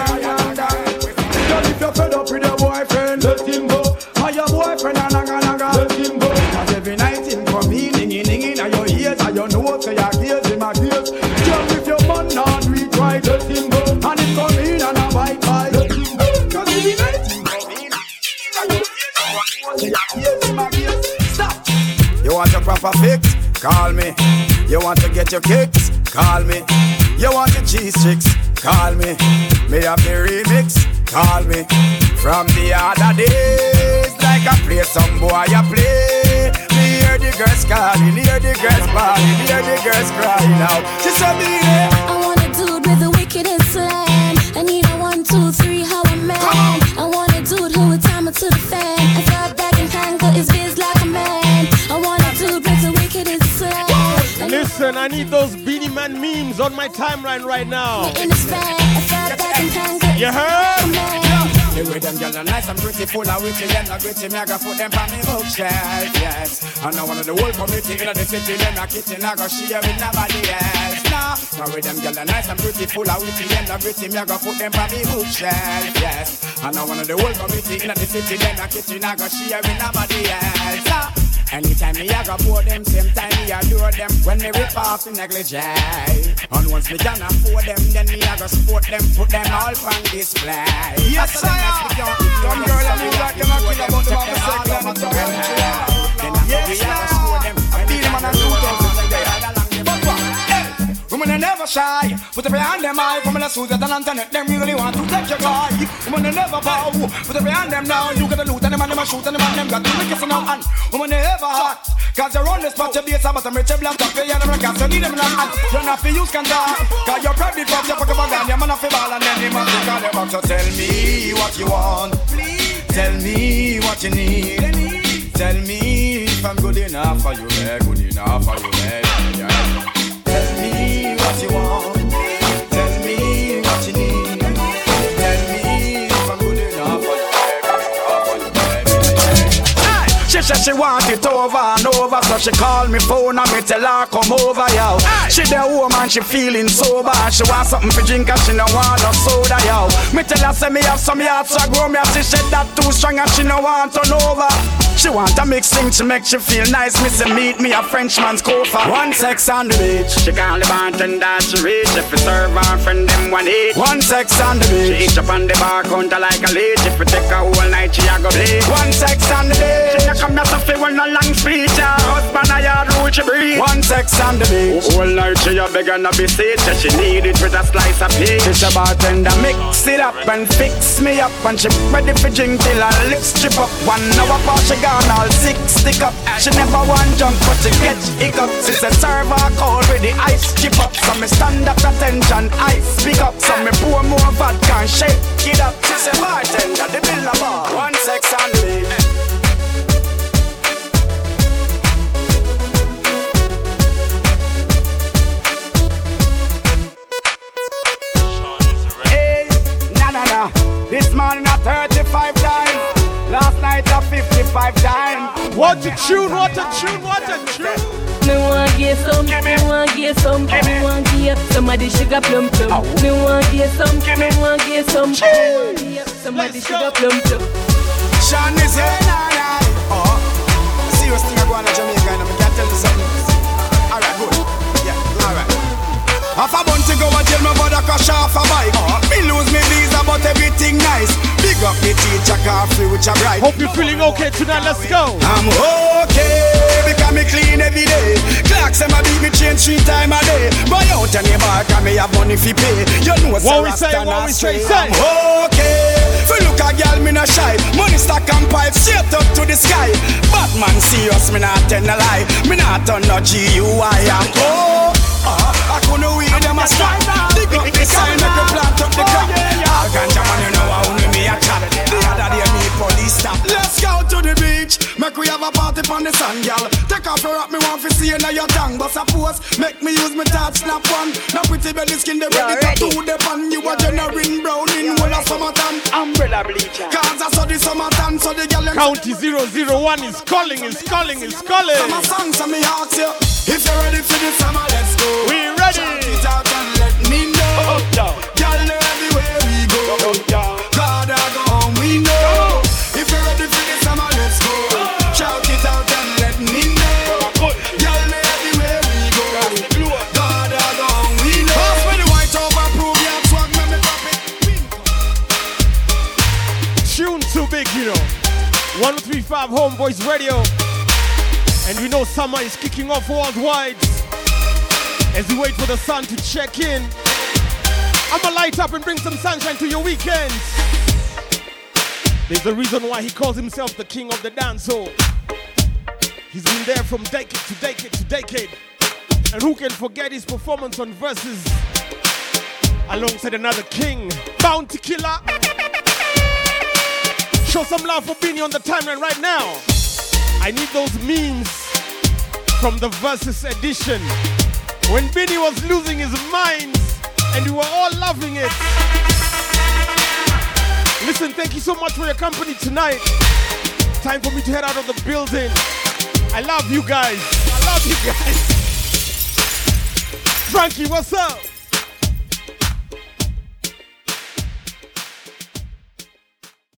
You fix? Call me. You want to get your kicks? Call me. You want your cheese chicks? Call me. Me have the remix? Call me. From the other days, like I play some boy, I play. Me hear the girls calling, hear the girls bawling, hear the girls crying out. She said me Listen, I need those Beenie Man memes on my timeline right now. In his fan, I thought back and tangle You heard? The way them girls are nice and pretty, full of witty, them not gritty, me I go put them on me bookshelf, yes. And now one of the whole community in the city, them a kitchen, I go share with nobody else. Nah, the way them girls are nice and pretty, full of witty, them not gritty, me I go put them on me bookshelf, yes. And now one of the whole community in the city, them a kitchen, I go share with nobody else. Nah. Anytime me I go pour them, same time me adore them. When me rip off in negligee. And once me can afford them, then me I go support them Put them all on display. Yes, I am. Young girl and me like them a kill about them off the circle and a talk Women are never shy, put up your hand them high. Women are Susan and Antoinette, them really want to take your guy. Women are never bow, put up your hand them now. You get the loot and them and them a shoot and them and them got the wickedest now. And women are ever hot, cause you're on the spot, you be a sabbath and rich black up, you never cast, you need them now. And you're not for use can die, cause you're private box, you fuck up a gun, you're man off the ball and then they must call your box. So tell me what you want, please. Tell me what you need. Tell me if I'm good enough for you, yeah, good enough for you, yeah, yeah. What you want. Tell me what you need. Tell me if I'm good enough for you. She said she want it over and over, so she call me phone and me tell her come over, yo. She the woman, she feeling sober, she want something for drink and she no want no soda, yo. Me tell her say me have some yards, so I grow me up, she said that too strong and she no want turn over. She want a mix thing to make she feel nice. Say meet me a Frenchman's cofa. One sex on the beach. She call the bartender she reach. If you serve her friend them one eat. One sex on the beach. She itch up on the bar counter like a leech. If you take her whole night she a go bleed. One sex on the beach. She come here to feel no long speech. Her husband a yard rule she breathe. One sex on the beach. Whole night she a beg and a be sage. She need it with a slice of peach. She a bartender mix it up and fix me up and she ready for drink till her lips strip up. One hour before she gone all six stick up. She never want junk but she get hiccup. She say serve her cold with the ice chip up. So me stand up attention I speak up. So me pour more vodka and shake it up. She say bartender the bill a bar. One sex on na na. This morning a 35 times. Last night a 55 times. What a tune, what a tune, what a tune. Me want get some, me want get some, me want get somebody sugar plum plum. Me want get some, me want get some, me want get somebody sugar plum plum. Sean is here, nah, nah. Oh, serious thing I go on in Jamaica, and I can tell you something. Half a bunch to go and tell my a crash off a bike. Me lose me visa, but everything nice. Big up the teacher, car free, which I bright. Hope you're feeling okay tonight. Let's go. I'm okay because me clean every day. Clocks them a beat me change three time a day. Buy out any bar, cause me have money fi pay. You know What we say, what we say, say. I'm okay. Fi look a girl, me no shy. Money stack and pipe straight up to the sky. Batman serious, me not tell no lie. Me not turn no G-U-I. I'm oh. I couldn't them a strike Dig up the sign, make me plant up the crop. Oh, All ah, ganja man, you know how only me a chat The other day me police stop. Let's go to the beach. Make we have a party on the sun, girl Take off your rock, me want to see you now your tongue. But suppose, make me use me touch snap one Now pretty belly skin, they ready to do the pan You a generating brown in whole of summertime. Umbrella bleacher. Cause I saw the summertime, so the girl County 001 is calling, is calling, is calling. Summer songs, and me ask you If you're ready for the summer, let's go We ready. Shout it out and let me know. Oh, oh, Girl, know everywhere we go. Oh, God, I go home, we know. If you're ready for the summer, let's go. Shout it out and let me know. Girl, know everywhere we go. God, I go home, we know. Pass me the white over, prove your swag, make me drop it. Tune too big, you know. 1035 Homeboyz Radio. And we know summer is kicking off worldwide. As we wait for the sun to check in, I'ma light up and bring some sunshine to your weekends. There's a reason why he calls himself the king of the dancehall. He's been there from decade to decade to decade. And who can forget his performance on Verzuz alongside another king, Bounty Killer? Show some love for Beenie on the timeline right now. I need those memes from the Verzuz edition when Beenie was losing his mind and we were all loving it. Listen, thank you so much for your company tonight. Time for me to head out of the building. I love you guys. I love you guys. Frankie, what's up?